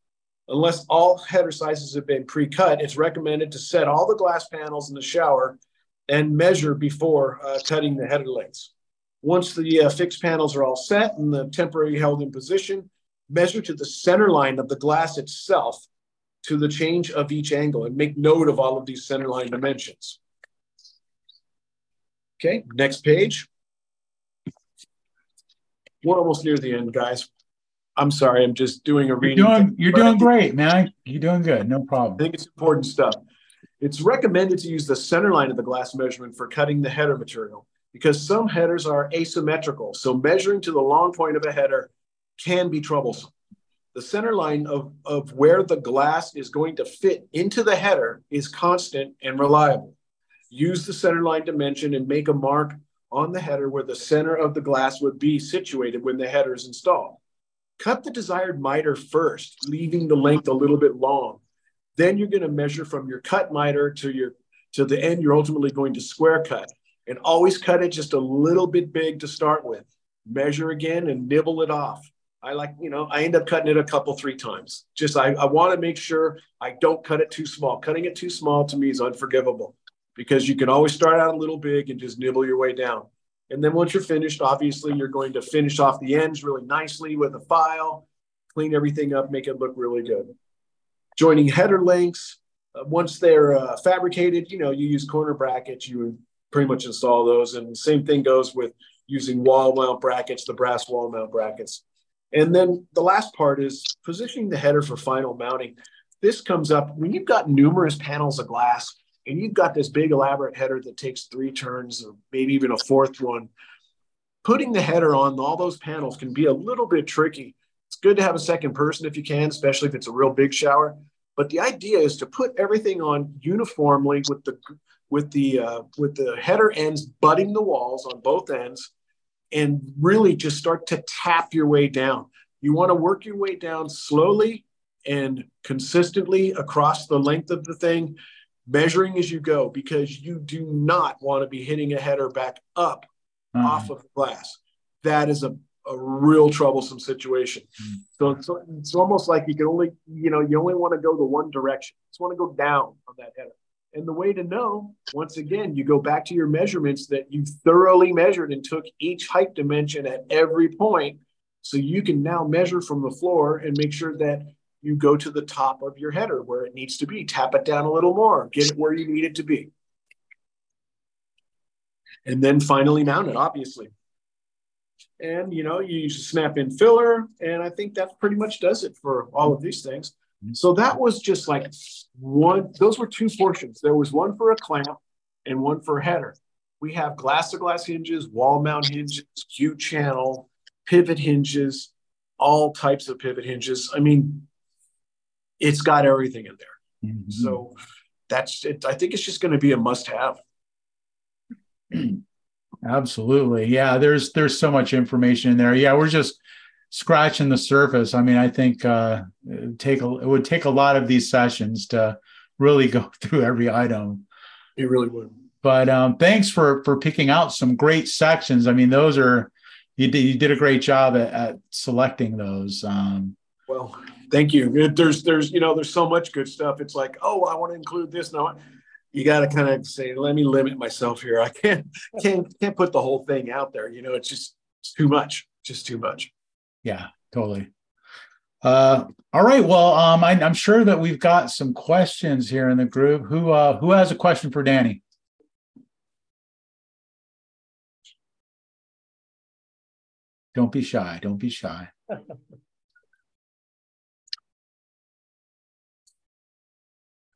Speaker 2: Unless all header sizes have been pre-cut, it's recommended to set all the glass panels in the shower and measure before uh, cutting the header lengths. Once the uh, fixed panels are all set and the temporary held in position, measure to the center line of the glass itself to the change of each angle and make note of all of these centerline dimensions. Okay, next page. We're almost near the end, guys. I'm sorry, I'm just doing a reading.
Speaker 1: You're doing, you're doing great, man. You're doing good. No problem.
Speaker 2: I think it's important stuff. It's recommended to use the center line of the glass measurement for cutting the header material because some headers are asymmetrical. So measuring to the long point of a header can be troublesome. The center line of, of where the glass is going to fit into the header is constant and reliable. Use the center line dimension and make a mark on the header where the center of the glass would be situated when the header is installed. Cut the desired miter first, leaving the length a little bit long then you're going to measure from your cut miter to your to the end you're ultimately going to square cut. And always cut it just a little bit big to start with. Measure again and nibble it off. I like, you know, I end up cutting it a couple, three times. Just I, I want to make sure I don't cut it too small. Cutting it too small to me is unforgivable because you can always start out a little big and just nibble your way down. And then once you're finished, obviously you're going to finish off the ends really nicely with a file, clean everything up, make it look really good. Joining header links, uh, once they're uh, fabricated, you know, you use corner brackets, you pretty much install those. And the same thing goes with using wall mount brackets, the brass wall mount brackets. And then the last part is positioning the header for final mounting. This comes up when you've got numerous panels of glass and you've got this big elaborate header that takes three turns or maybe even a fourth one. Putting the header on all those panels can be a little bit tricky. It's good to have a second person if you can, especially if it's a real big shower. But the idea is to put everything on uniformly with the with the uh, with the header ends butting the walls on both ends, and really just start to tap your way down. You want to work your way down slowly and consistently across the length of the thing, measuring as you go, because you do not want to be hitting a header back up uh-huh. off of the glass. That is a, a real troublesome situation. Mm-hmm. So, so it's almost like you can only, you know, you only want to go the one direction. You just want to go down on that header. And the way to know, once again, you go back to your measurements that you thoroughly measured and took each height dimension at every point. So you can now measure from the floor and make sure that you go to the top of your header where it needs to be, tap it down a little more, get it where you need it to be. And then finally mount it, obviously. And you know, you use a snap in filler, and I think that pretty much does it for all of these things. So that was just like one, those were two portions. There was one for a clamp and one for a header. We have glass to glass hinges, wall mount hinges, U channel, pivot hinges, all types of pivot hinges. I mean, it's got everything in there. Mm-hmm. So that's it. I think it's just going to be a must have. [CLEARS THROAT]
Speaker 1: Absolutely. Yeah, there's there's so much information in there. Yeah, we're just scratching the surface. I mean, I think uh it take a, it would take a lot of these sessions to really [LAUGHS] go through every item.
Speaker 2: It really would.
Speaker 1: But um thanks for for picking out some great sections. I mean, those are you did you did a great job at, at selecting those. Um
Speaker 2: well, thank you. There's, there's, you know, there's so much good stuff. It's like, oh, I want to include this. No, you got to kind of say, let me limit myself here. I can't, can't, can't put the whole thing out there. You know, it's just it's too much, just too much.
Speaker 1: Yeah, totally. Uh, all right. Well, um, I, am sure that we've got some questions here in the group. Who, uh, who has a question for Danny? Don't be shy. Don't be shy. [LAUGHS]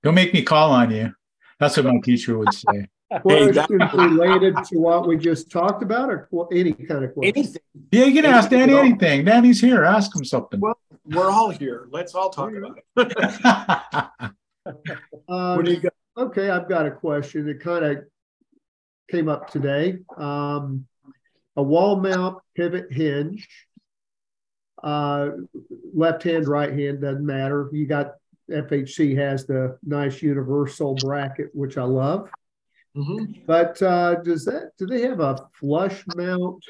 Speaker 1: Don't make me call on you. That's what my teacher would say.
Speaker 3: Questions [LAUGHS] related to what we just talked about, or any kind of question? Anything.
Speaker 1: Yeah, you can ask Danny anything. Danny's here. Ask him something.
Speaker 2: Well, we're all here. Let's all talk about it. [LAUGHS]
Speaker 3: um, what do you got? Okay, I've got a question that kind of came up today. Um, a wall mount pivot hinge, uh, left hand, right hand, doesn't matter. You got FHC has the nice universal bracket, which I love. Mm-hmm. But uh, does that do they have a flush mount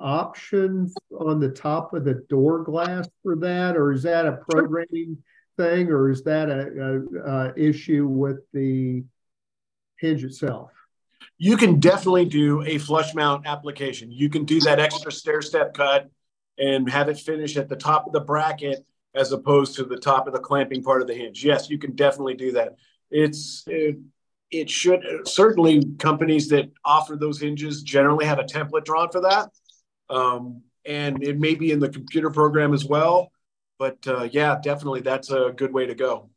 Speaker 3: option on the top of the door glass for that, or is that a programming thing, or is that a, a, a issue with the hinge itself?
Speaker 2: You can definitely do a flush mount application. You can do that extra stair step cut and have it finish at the top of the bracket as opposed to the top of the clamping part of the hinge. Yes, you can definitely do that. It's it, it should certainly companies that offer those hinges generally have a template drawn for that, um, and it may be in the computer program as well. But uh, yeah, definitely that's a good way to go.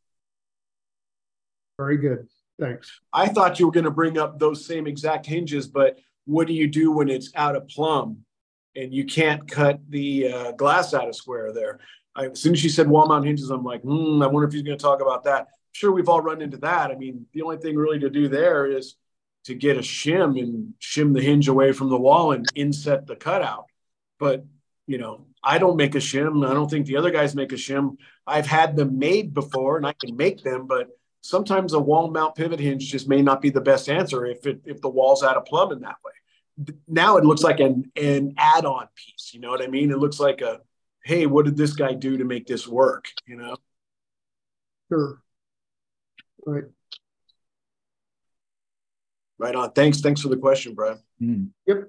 Speaker 3: Very good. Thanks.
Speaker 2: I thought you were going to bring up those same exact hinges, but what do you do when it's out of plumb and you can't cut the uh, glass out of square there? I, as soon as she said wall mount hinges, I'm like, hmm, I wonder if he's going to talk about that. Sure, we've all run into that. I mean, the only thing really to do there is to get a shim and shim the hinge away from the wall and inset the cutout. But you know, I don't make a shim. I don't think the other guys make a shim. I've had them made before, and I can make them, but sometimes a wall mount pivot hinge just may not be the best answer if it if the wall's out of plumb in that way. Now it looks like an an add-on piece. You know what I mean? It looks like a hey, what did this guy do to make this work? You know?
Speaker 3: Sure. Right.
Speaker 2: Right on. Thanks. Thanks for the question, Brad.
Speaker 3: Mm. Yep.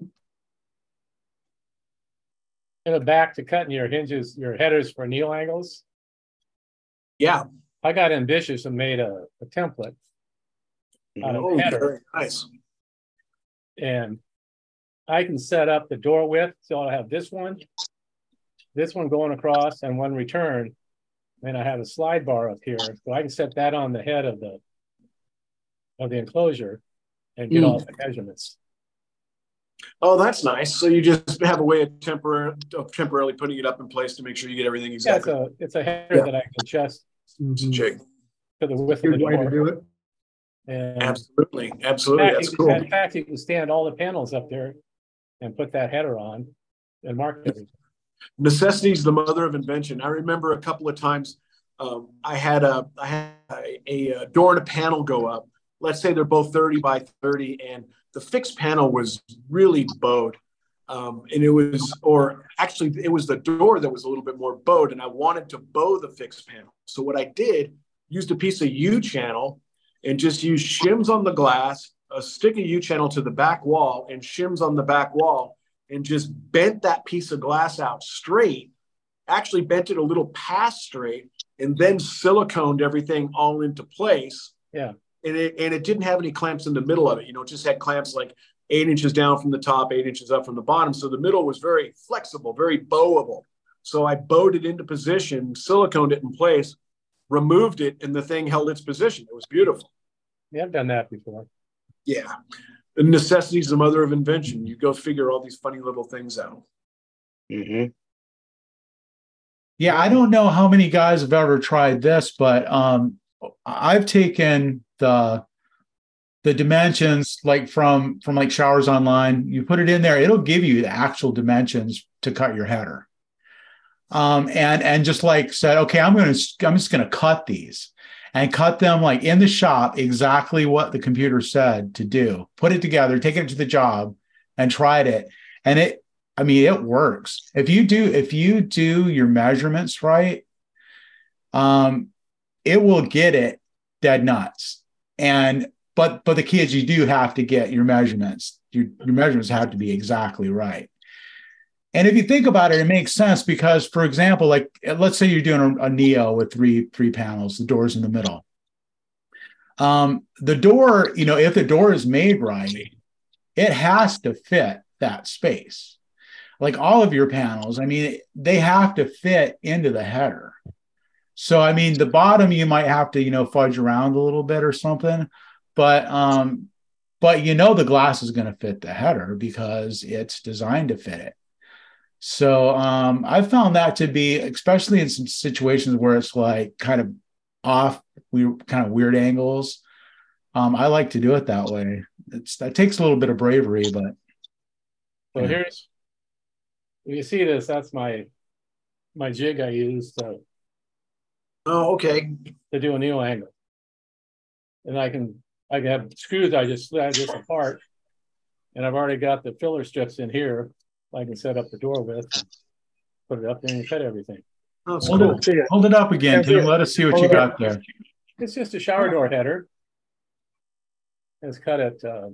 Speaker 5: in the back to cutting your hinges, your headers for neo angles.
Speaker 2: Yeah.
Speaker 5: I got ambitious and made a, a template out of
Speaker 2: Oh,
Speaker 5: header.
Speaker 2: very nice.
Speaker 5: And I can set up the door width, so I'll have this one, this one going across and one return. And I have a slide bar up here, so I can set that on the head of the of the enclosure and get
Speaker 2: Hmm.
Speaker 5: all the measurements.
Speaker 2: Oh, that's nice. So you just have a way of temporary of temporarily putting it up in place to make sure you get everything
Speaker 5: Yeah, it's
Speaker 2: exactly.
Speaker 5: a it's a header
Speaker 2: Yeah.
Speaker 5: that I can adjust
Speaker 2: It's a jig.
Speaker 5: to the width of the
Speaker 3: Good way to do it.
Speaker 5: And
Speaker 2: Absolutely, absolutely.
Speaker 5: fact,
Speaker 2: That's cool.
Speaker 5: in fact, you can stand all the panels up there and put that header on and mark everything.
Speaker 2: Necessity is the mother of invention. I remember a couple of times um, I had a I had a, a door and a panel go up. Let's say they're both 30 by 30, and the fixed panel was really bowed. Um, and it was, or actually, it was the door that was a little bit more bowed, and I wanted to bow the fixed panel. So what I did, used a piece of U channel and just used shims on the glass, a stick of U channel to the back wall, and shims on the back wall, and just bent that piece of glass out straight. Actually, bent it a little past straight, and then siliconed everything all into place.
Speaker 5: Yeah.
Speaker 2: And it and it didn't have any clamps in the middle of it. You know, it just had clamps like eight inches down from the top, eight inches up from the bottom. So the middle was very flexible, very bowable. So I bowed it into position, siliconed it in place, removed it, and the thing held its position. It was beautiful.
Speaker 5: Yeah, I've done that before.
Speaker 2: Yeah. The necessity is the mother of invention. You go figure all these funny little things out.
Speaker 7: Mm-hmm.
Speaker 1: Yeah, I don't know how many guys have ever tried this, but um, I've taken the the dimensions like from from like showers online. You put it in there, it'll give you the actual dimensions to cut your header. Um, and and just like said, okay, I'm gonna I'm just gonna cut these and cut them like in the shop exactly what the computer said to do. Put it together, take it to the job, and tried it, and it I mean, it works. If you do, if you do your measurements right, um, it will get it dead nuts. And but but the key is you do have to get your measurements. Your, your measurements have to be exactly right. And if you think about it, it makes sense because, for example, like let's say you're doing a, a neo with three three panels, the doors in the middle. Um, the door, you know, if the door is made right, it has to fit that space like all of your panels, I mean, they have to fit into the header. So, I mean, the bottom you might have to, you know, fudge around a little bit or something, but, um, but you know, the glass is going to fit the header because it's designed to fit it. So, um, I found that to be, especially in some situations where it's like kind of off, we kind of weird angles. Um, I like to do it that way. It's that takes a little bit of bravery, but
Speaker 5: So
Speaker 1: Yeah.
Speaker 5: here's, if you see this, that's my my jig I use to,
Speaker 2: Oh, okay.
Speaker 5: to do a neo angle. And I can I can have screws, I just slide this apart. And I've already got the filler strips in here. I can set up the door with, put it up there and cut everything.
Speaker 2: Oh, that's
Speaker 1: Hold
Speaker 2: cool.
Speaker 1: it, hold it up again, Tim. Let us see what you got there.
Speaker 5: It's just a shower door header. It's cut at uh,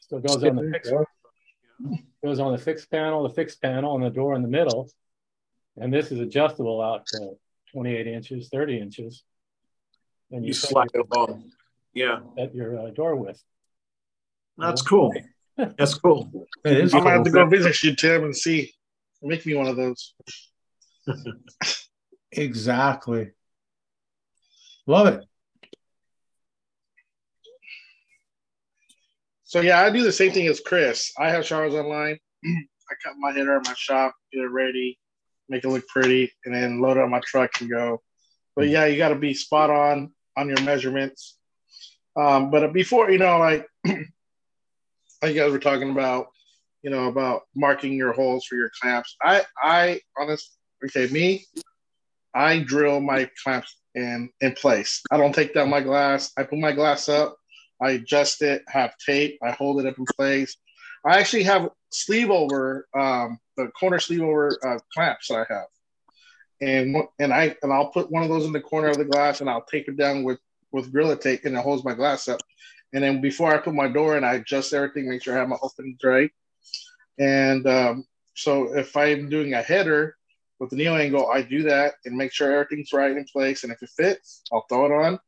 Speaker 5: still goes on the fixed goes on the fixed panel, the fixed panel, and the door in the middle. And this is adjustable out to 28 inches, 30 inches. And
Speaker 2: You
Speaker 5: set
Speaker 2: slide
Speaker 5: your-
Speaker 2: it along. Yeah,
Speaker 5: at your uh, door width.
Speaker 2: that's cool. That's cool.
Speaker 1: It is
Speaker 7: I might have to go visit you, Tim, and see. Make me one of those. [LAUGHS]
Speaker 1: Exactly. Love it.
Speaker 7: So yeah, I do the same thing as Chris. I have showers online. [CLEARS THROAT] I cut my header in my shop, get it ready, make it look pretty, and then load it on my truck and go. But yeah, you got to be spot on on your measurements. Um, but before you know, like, [CLEARS THROAT] like you guys were talking about, you know, about marking your holes for your clamps. I, I honest, okay, me, I drill my clamps in in place. I don't take down my glass. I put my glass up. I adjust it, have tape, I hold it up in place. I actually have sleeve over um, the corner sleeve over uh, clamps that I have, and and I and I'll put one of those in the corner of the glass and I'll tape it down with with Gorilla Tape and it holds my glass up. And then before I put my door in, I adjust everything, make sure I have my openings right. And um, so if I'm doing a header with the neo angle, I do that and make sure everything's right in place. And if it fits, I'll throw it on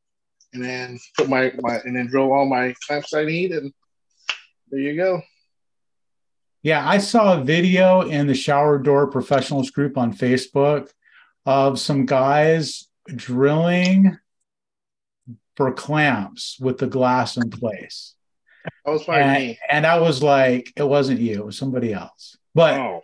Speaker 7: and then put my, my and then drill all my clamps I need. And there you go.
Speaker 1: Yeah, I saw a video in the shower door professionals group on Facebook of some guys drilling for clamps with the glass in place.
Speaker 7: That was probably
Speaker 1: and,
Speaker 7: me.
Speaker 1: and I was like, it wasn't you, it was somebody else. But
Speaker 7: Oh.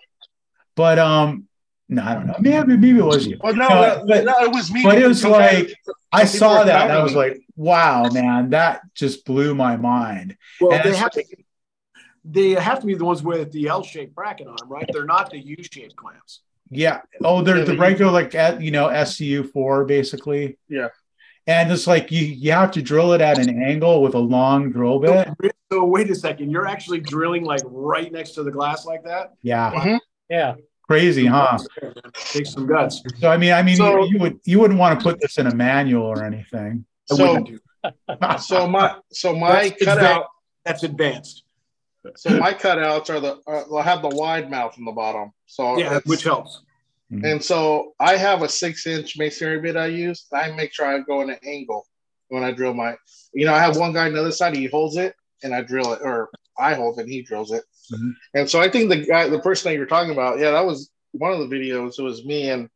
Speaker 1: but um no, I don't know. Maybe maybe it was you.
Speaker 7: Well, no,
Speaker 1: No,
Speaker 7: that-
Speaker 1: but-
Speaker 7: no, it was me.
Speaker 1: but it was like- I
Speaker 7: some
Speaker 1: saw that and I was like, wow, man, that just blew my mind.
Speaker 2: Well,
Speaker 1: And
Speaker 2: they have to. They have to be the ones with the L-shaped bracket on them, right? They're not the U-shaped clamps.
Speaker 1: Yeah. Oh, they're
Speaker 7: Yeah,
Speaker 1: the
Speaker 7: but you-
Speaker 1: regular, like at you know, SCU four basically.
Speaker 7: Yeah.
Speaker 1: And it's like you you have to drill it at an angle with a long drill bit.
Speaker 2: So wait a second, you're actually drilling like right next to the glass like that?
Speaker 1: Yeah.
Speaker 5: Yeah.
Speaker 1: Crazy, huh?
Speaker 2: Takes some guts.
Speaker 1: So I mean, I mean,
Speaker 7: So-
Speaker 1: you, you would you wouldn't want to put this in a manual or anything.
Speaker 2: I
Speaker 7: So,
Speaker 2: wouldn't do. [LAUGHS]
Speaker 7: so my so my
Speaker 2: That's
Speaker 7: cutout
Speaker 2: That's advanced.
Speaker 7: so my cutouts are the uh, will have the wide mouth in the bottom. So
Speaker 2: Yeah, which helps.
Speaker 7: And so I have a six inch masonry bit I use. I make sure I go in an angle when I drill my, you know, I have one guy on the other side, he holds it and I drill it, or I hold it and he drills it.
Speaker 1: Mhm.
Speaker 7: And so I think the guy, the person that you're talking about, yeah, that was one of the videos. It was me and,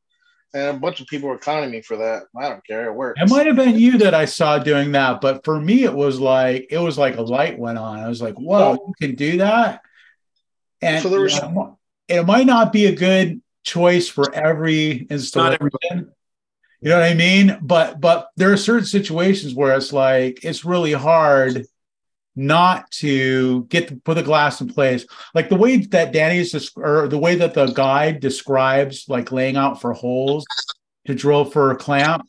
Speaker 7: and a bunch of people were clowning me for that. I don't care. It works.
Speaker 1: It might have been you that I saw doing that, but for me, it was like it was like a light went on. I was like, "Whoa, you can do that!" And
Speaker 7: So there was-
Speaker 1: it might not be a good choice for every installation. You know what I mean? But but there are certain situations where it's like it's really hard not to get to put the glass in place. Like the way that Danny's desc- or the way that the guide describes like laying out for holes to drill for a clamp.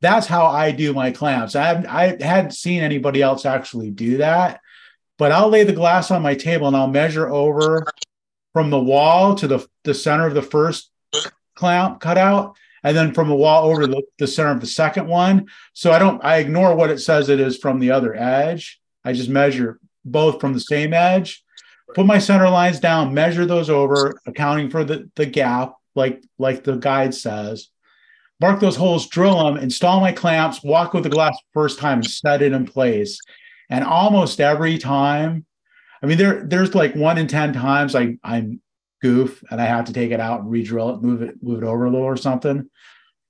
Speaker 1: That's how I do my clamps. I haven't, I hadn't seen anybody else actually do that, but I'll lay the glass on my table and I'll measure over from the wall to the, the center of the first clamp cutout and then from the wall over to the, the center of the second one. So I don't, I ignore what it says it is from the other edge. I just measure both from the same edge, put my center lines down, measure those over, accounting for the, the gap, like, like the guide says. Mark those holes, drill them, install my clamps, walk with the glass first time set it in place. And almost every time, I mean, there, there's like one in 10 times I, I'm goof and I have to take it out and re-drill it, move it, move it over a little or something.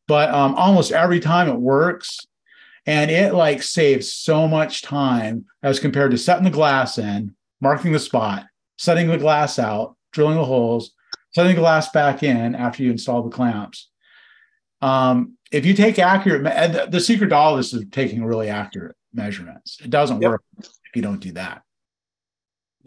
Speaker 1: But um, almost every time it works. And it like saves so much time as compared to setting the glass in, marking the spot, setting the glass out, drilling the holes, setting the glass back in after you install the clamps. Um, if you take accurate, and the, the secret to all this is taking really accurate measurements. It doesn't
Speaker 2: Yep.
Speaker 1: work if you don't do that.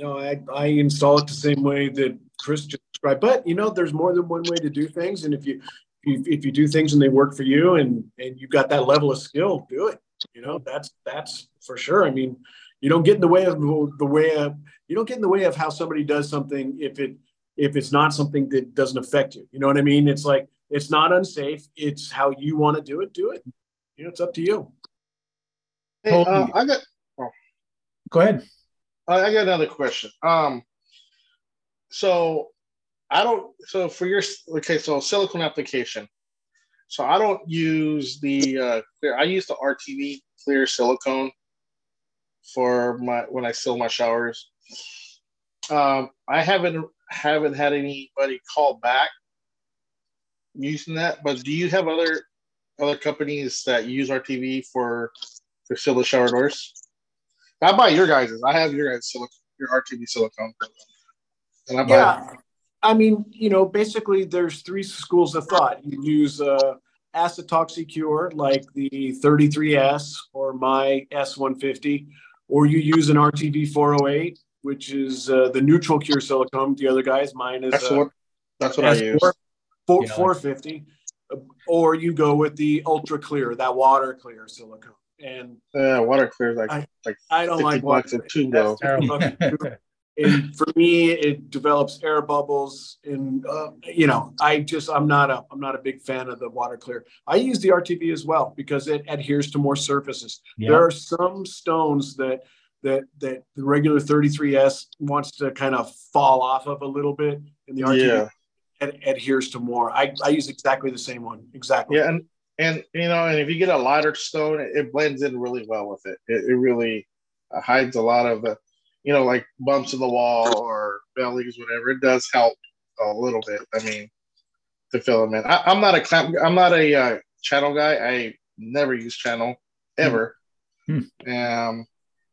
Speaker 2: No, I, I install it the same way that Chris just described. But you know, there's more than one way to do things, and if you if, if you do things and they work for you, and and you've got that level of skill, do it. You know, that's that's for sure. I mean, you don't get in the way of the way of you don't get in the way of how somebody does something if it if it's not something that doesn't affect you. You know what I mean? It's like it's not unsafe. It's how you want to do it. Do it. You know, it's up to you.
Speaker 7: Hey, uh, I got
Speaker 1: Go ahead.
Speaker 7: I got another question. Um, so I don't. So for your okay, so silicone application. So I don't use the uh, clear. I use the RTV clear silicone for my when I seal my showers. Um, I haven't haven't had anybody call back using that. But do you have other other companies that use RTV for for seal the shower doors? I buy your guys's. I have your guys' silicone, your RTV silicone, and I buy.
Speaker 2: Yeah. I mean, you know, basically there's three schools of thought. You use uh, acetoxycure like the 33S or my S150, or you use an RTV 408, which is uh, the neutral cure silicone. The other guys, mine is
Speaker 7: That's
Speaker 2: uh,
Speaker 7: what that's what I use.
Speaker 2: S4,
Speaker 1: Yeah.
Speaker 2: 450, uh, or you go with the ultra clear, that water clear silicone. And
Speaker 7: Yeah, water clear is like
Speaker 2: I-
Speaker 7: like
Speaker 2: I don't
Speaker 7: 50
Speaker 2: like water.
Speaker 7: bucks a tube though. [LAUGHS]
Speaker 2: And for me it develops air bubbles and uh, you know i just i'm not a i'm not a big fan of the water clear i use the rtv as well because it adheres to more surfaces
Speaker 1: Yeah.
Speaker 2: there are some stones that that that the regular 33S wants to kind of fall off of a little bit, and the RTV
Speaker 7: Yeah.
Speaker 2: ad- adheres to more. I, I use exactly the same one. Exactly.
Speaker 7: Yeah, and and you know, and if you get a lighter stone, it, blends in really well with it. It, it really uh, hides a lot of the, you know, like bumps in the wall or bellies, whatever. It does help a little bit. I mean, to fill them in. I, I'm not a clamp. I'm not a uh, channel guy. I never use channel ever.
Speaker 1: Hmm.
Speaker 7: Um,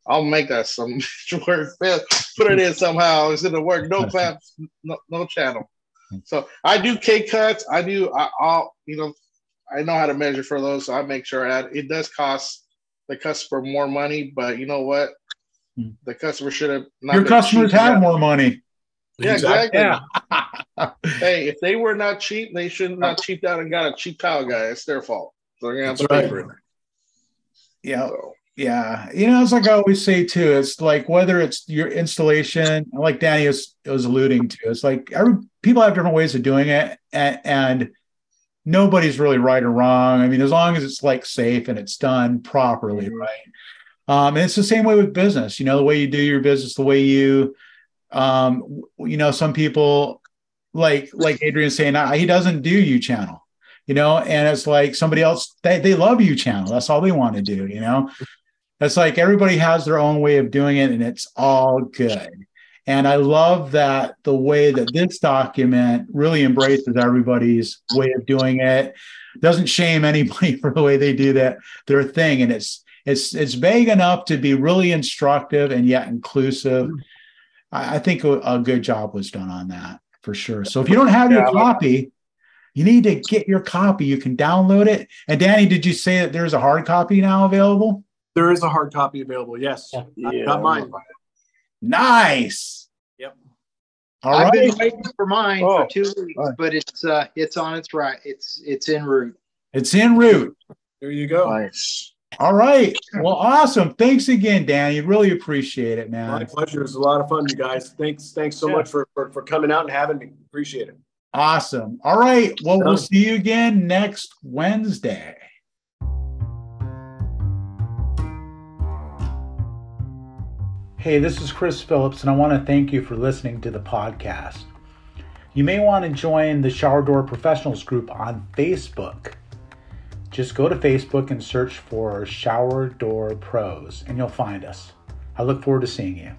Speaker 7: I'll make that some [LAUGHS] work. Put it in somehow. It's gonna work. No clamps. No, no channel. So I do K cuts. I do. I, I'll you know I know how to measure for those, so I make sure I add. It does cost the customer more money, but you know what?
Speaker 1: Hmm.
Speaker 7: The customer should have. not
Speaker 1: Your customers
Speaker 7: cheap
Speaker 1: have more money.
Speaker 7: Yeah, exactly.
Speaker 5: Yeah. [LAUGHS]
Speaker 7: Hey, if they were not cheap, they should not not cheaped out and got a cheap tile guy. It's their fault. So they're gonna have to
Speaker 1: That's
Speaker 7: pay
Speaker 1: right.
Speaker 7: for it.
Speaker 1: yeah.
Speaker 7: So,
Speaker 1: Yeah, you know, it's like I always say too. It's like whether it's your installation, like Danny was, was alluding to, it's like every people have different ways of doing it, and, and nobody's really right or wrong. I mean, as long as it's like safe and it's done properly, right? Um, and it's the same way with business. You know, the way you do your business, the way you, um, you know, some people like like Adrian saying he doesn't do U channel, you know, and it's like somebody else they they love U channel. That's all they want to do, you know. It's like everybody has their own way of doing it, and it's all good. And I love that the way that this document really embraces everybody's way of doing it, doesn't shame anybody [LAUGHS] for the way they do that their thing, and it's it's it's vague enough to be really instructive and yet inclusive. I, I think a, a good job was done on that for sure. So if you don't have your
Speaker 7: Yeah, I like-
Speaker 1: copy, you need to get your copy. You can download it. And Danny, did you say that there's a hard copy now available?
Speaker 2: There is a hard copy available. Yes,
Speaker 5: Yeah.
Speaker 2: I got mine.
Speaker 1: Nice.
Speaker 2: Yep.
Speaker 1: All
Speaker 8: I've
Speaker 1: right.
Speaker 8: been waiting for mine
Speaker 7: Oh.
Speaker 8: for two weeks,
Speaker 7: Right.
Speaker 8: but it's uh it's on its right. It's it's en route.
Speaker 1: It's en route.
Speaker 2: There you go.
Speaker 7: nice.
Speaker 1: All right. Well, awesome. Thanks again, Danny. Really appreciate it, man.
Speaker 2: My
Speaker 1: man.
Speaker 2: pleasure. It's a lot of fun, you guys. Thanks, thanks so
Speaker 5: Yeah.
Speaker 2: much for, for for coming out and having me. Appreciate it.
Speaker 1: Awesome. All right. Well, we'll see you again next Wednesday. Hey, this is Chris Phillips, and I want to thank you for listening to the podcast. You may want to join the Shower Door Professionals group on Facebook. Just go to Facebook and search for Shower Door Pros, and you'll find us. I look forward to seeing you.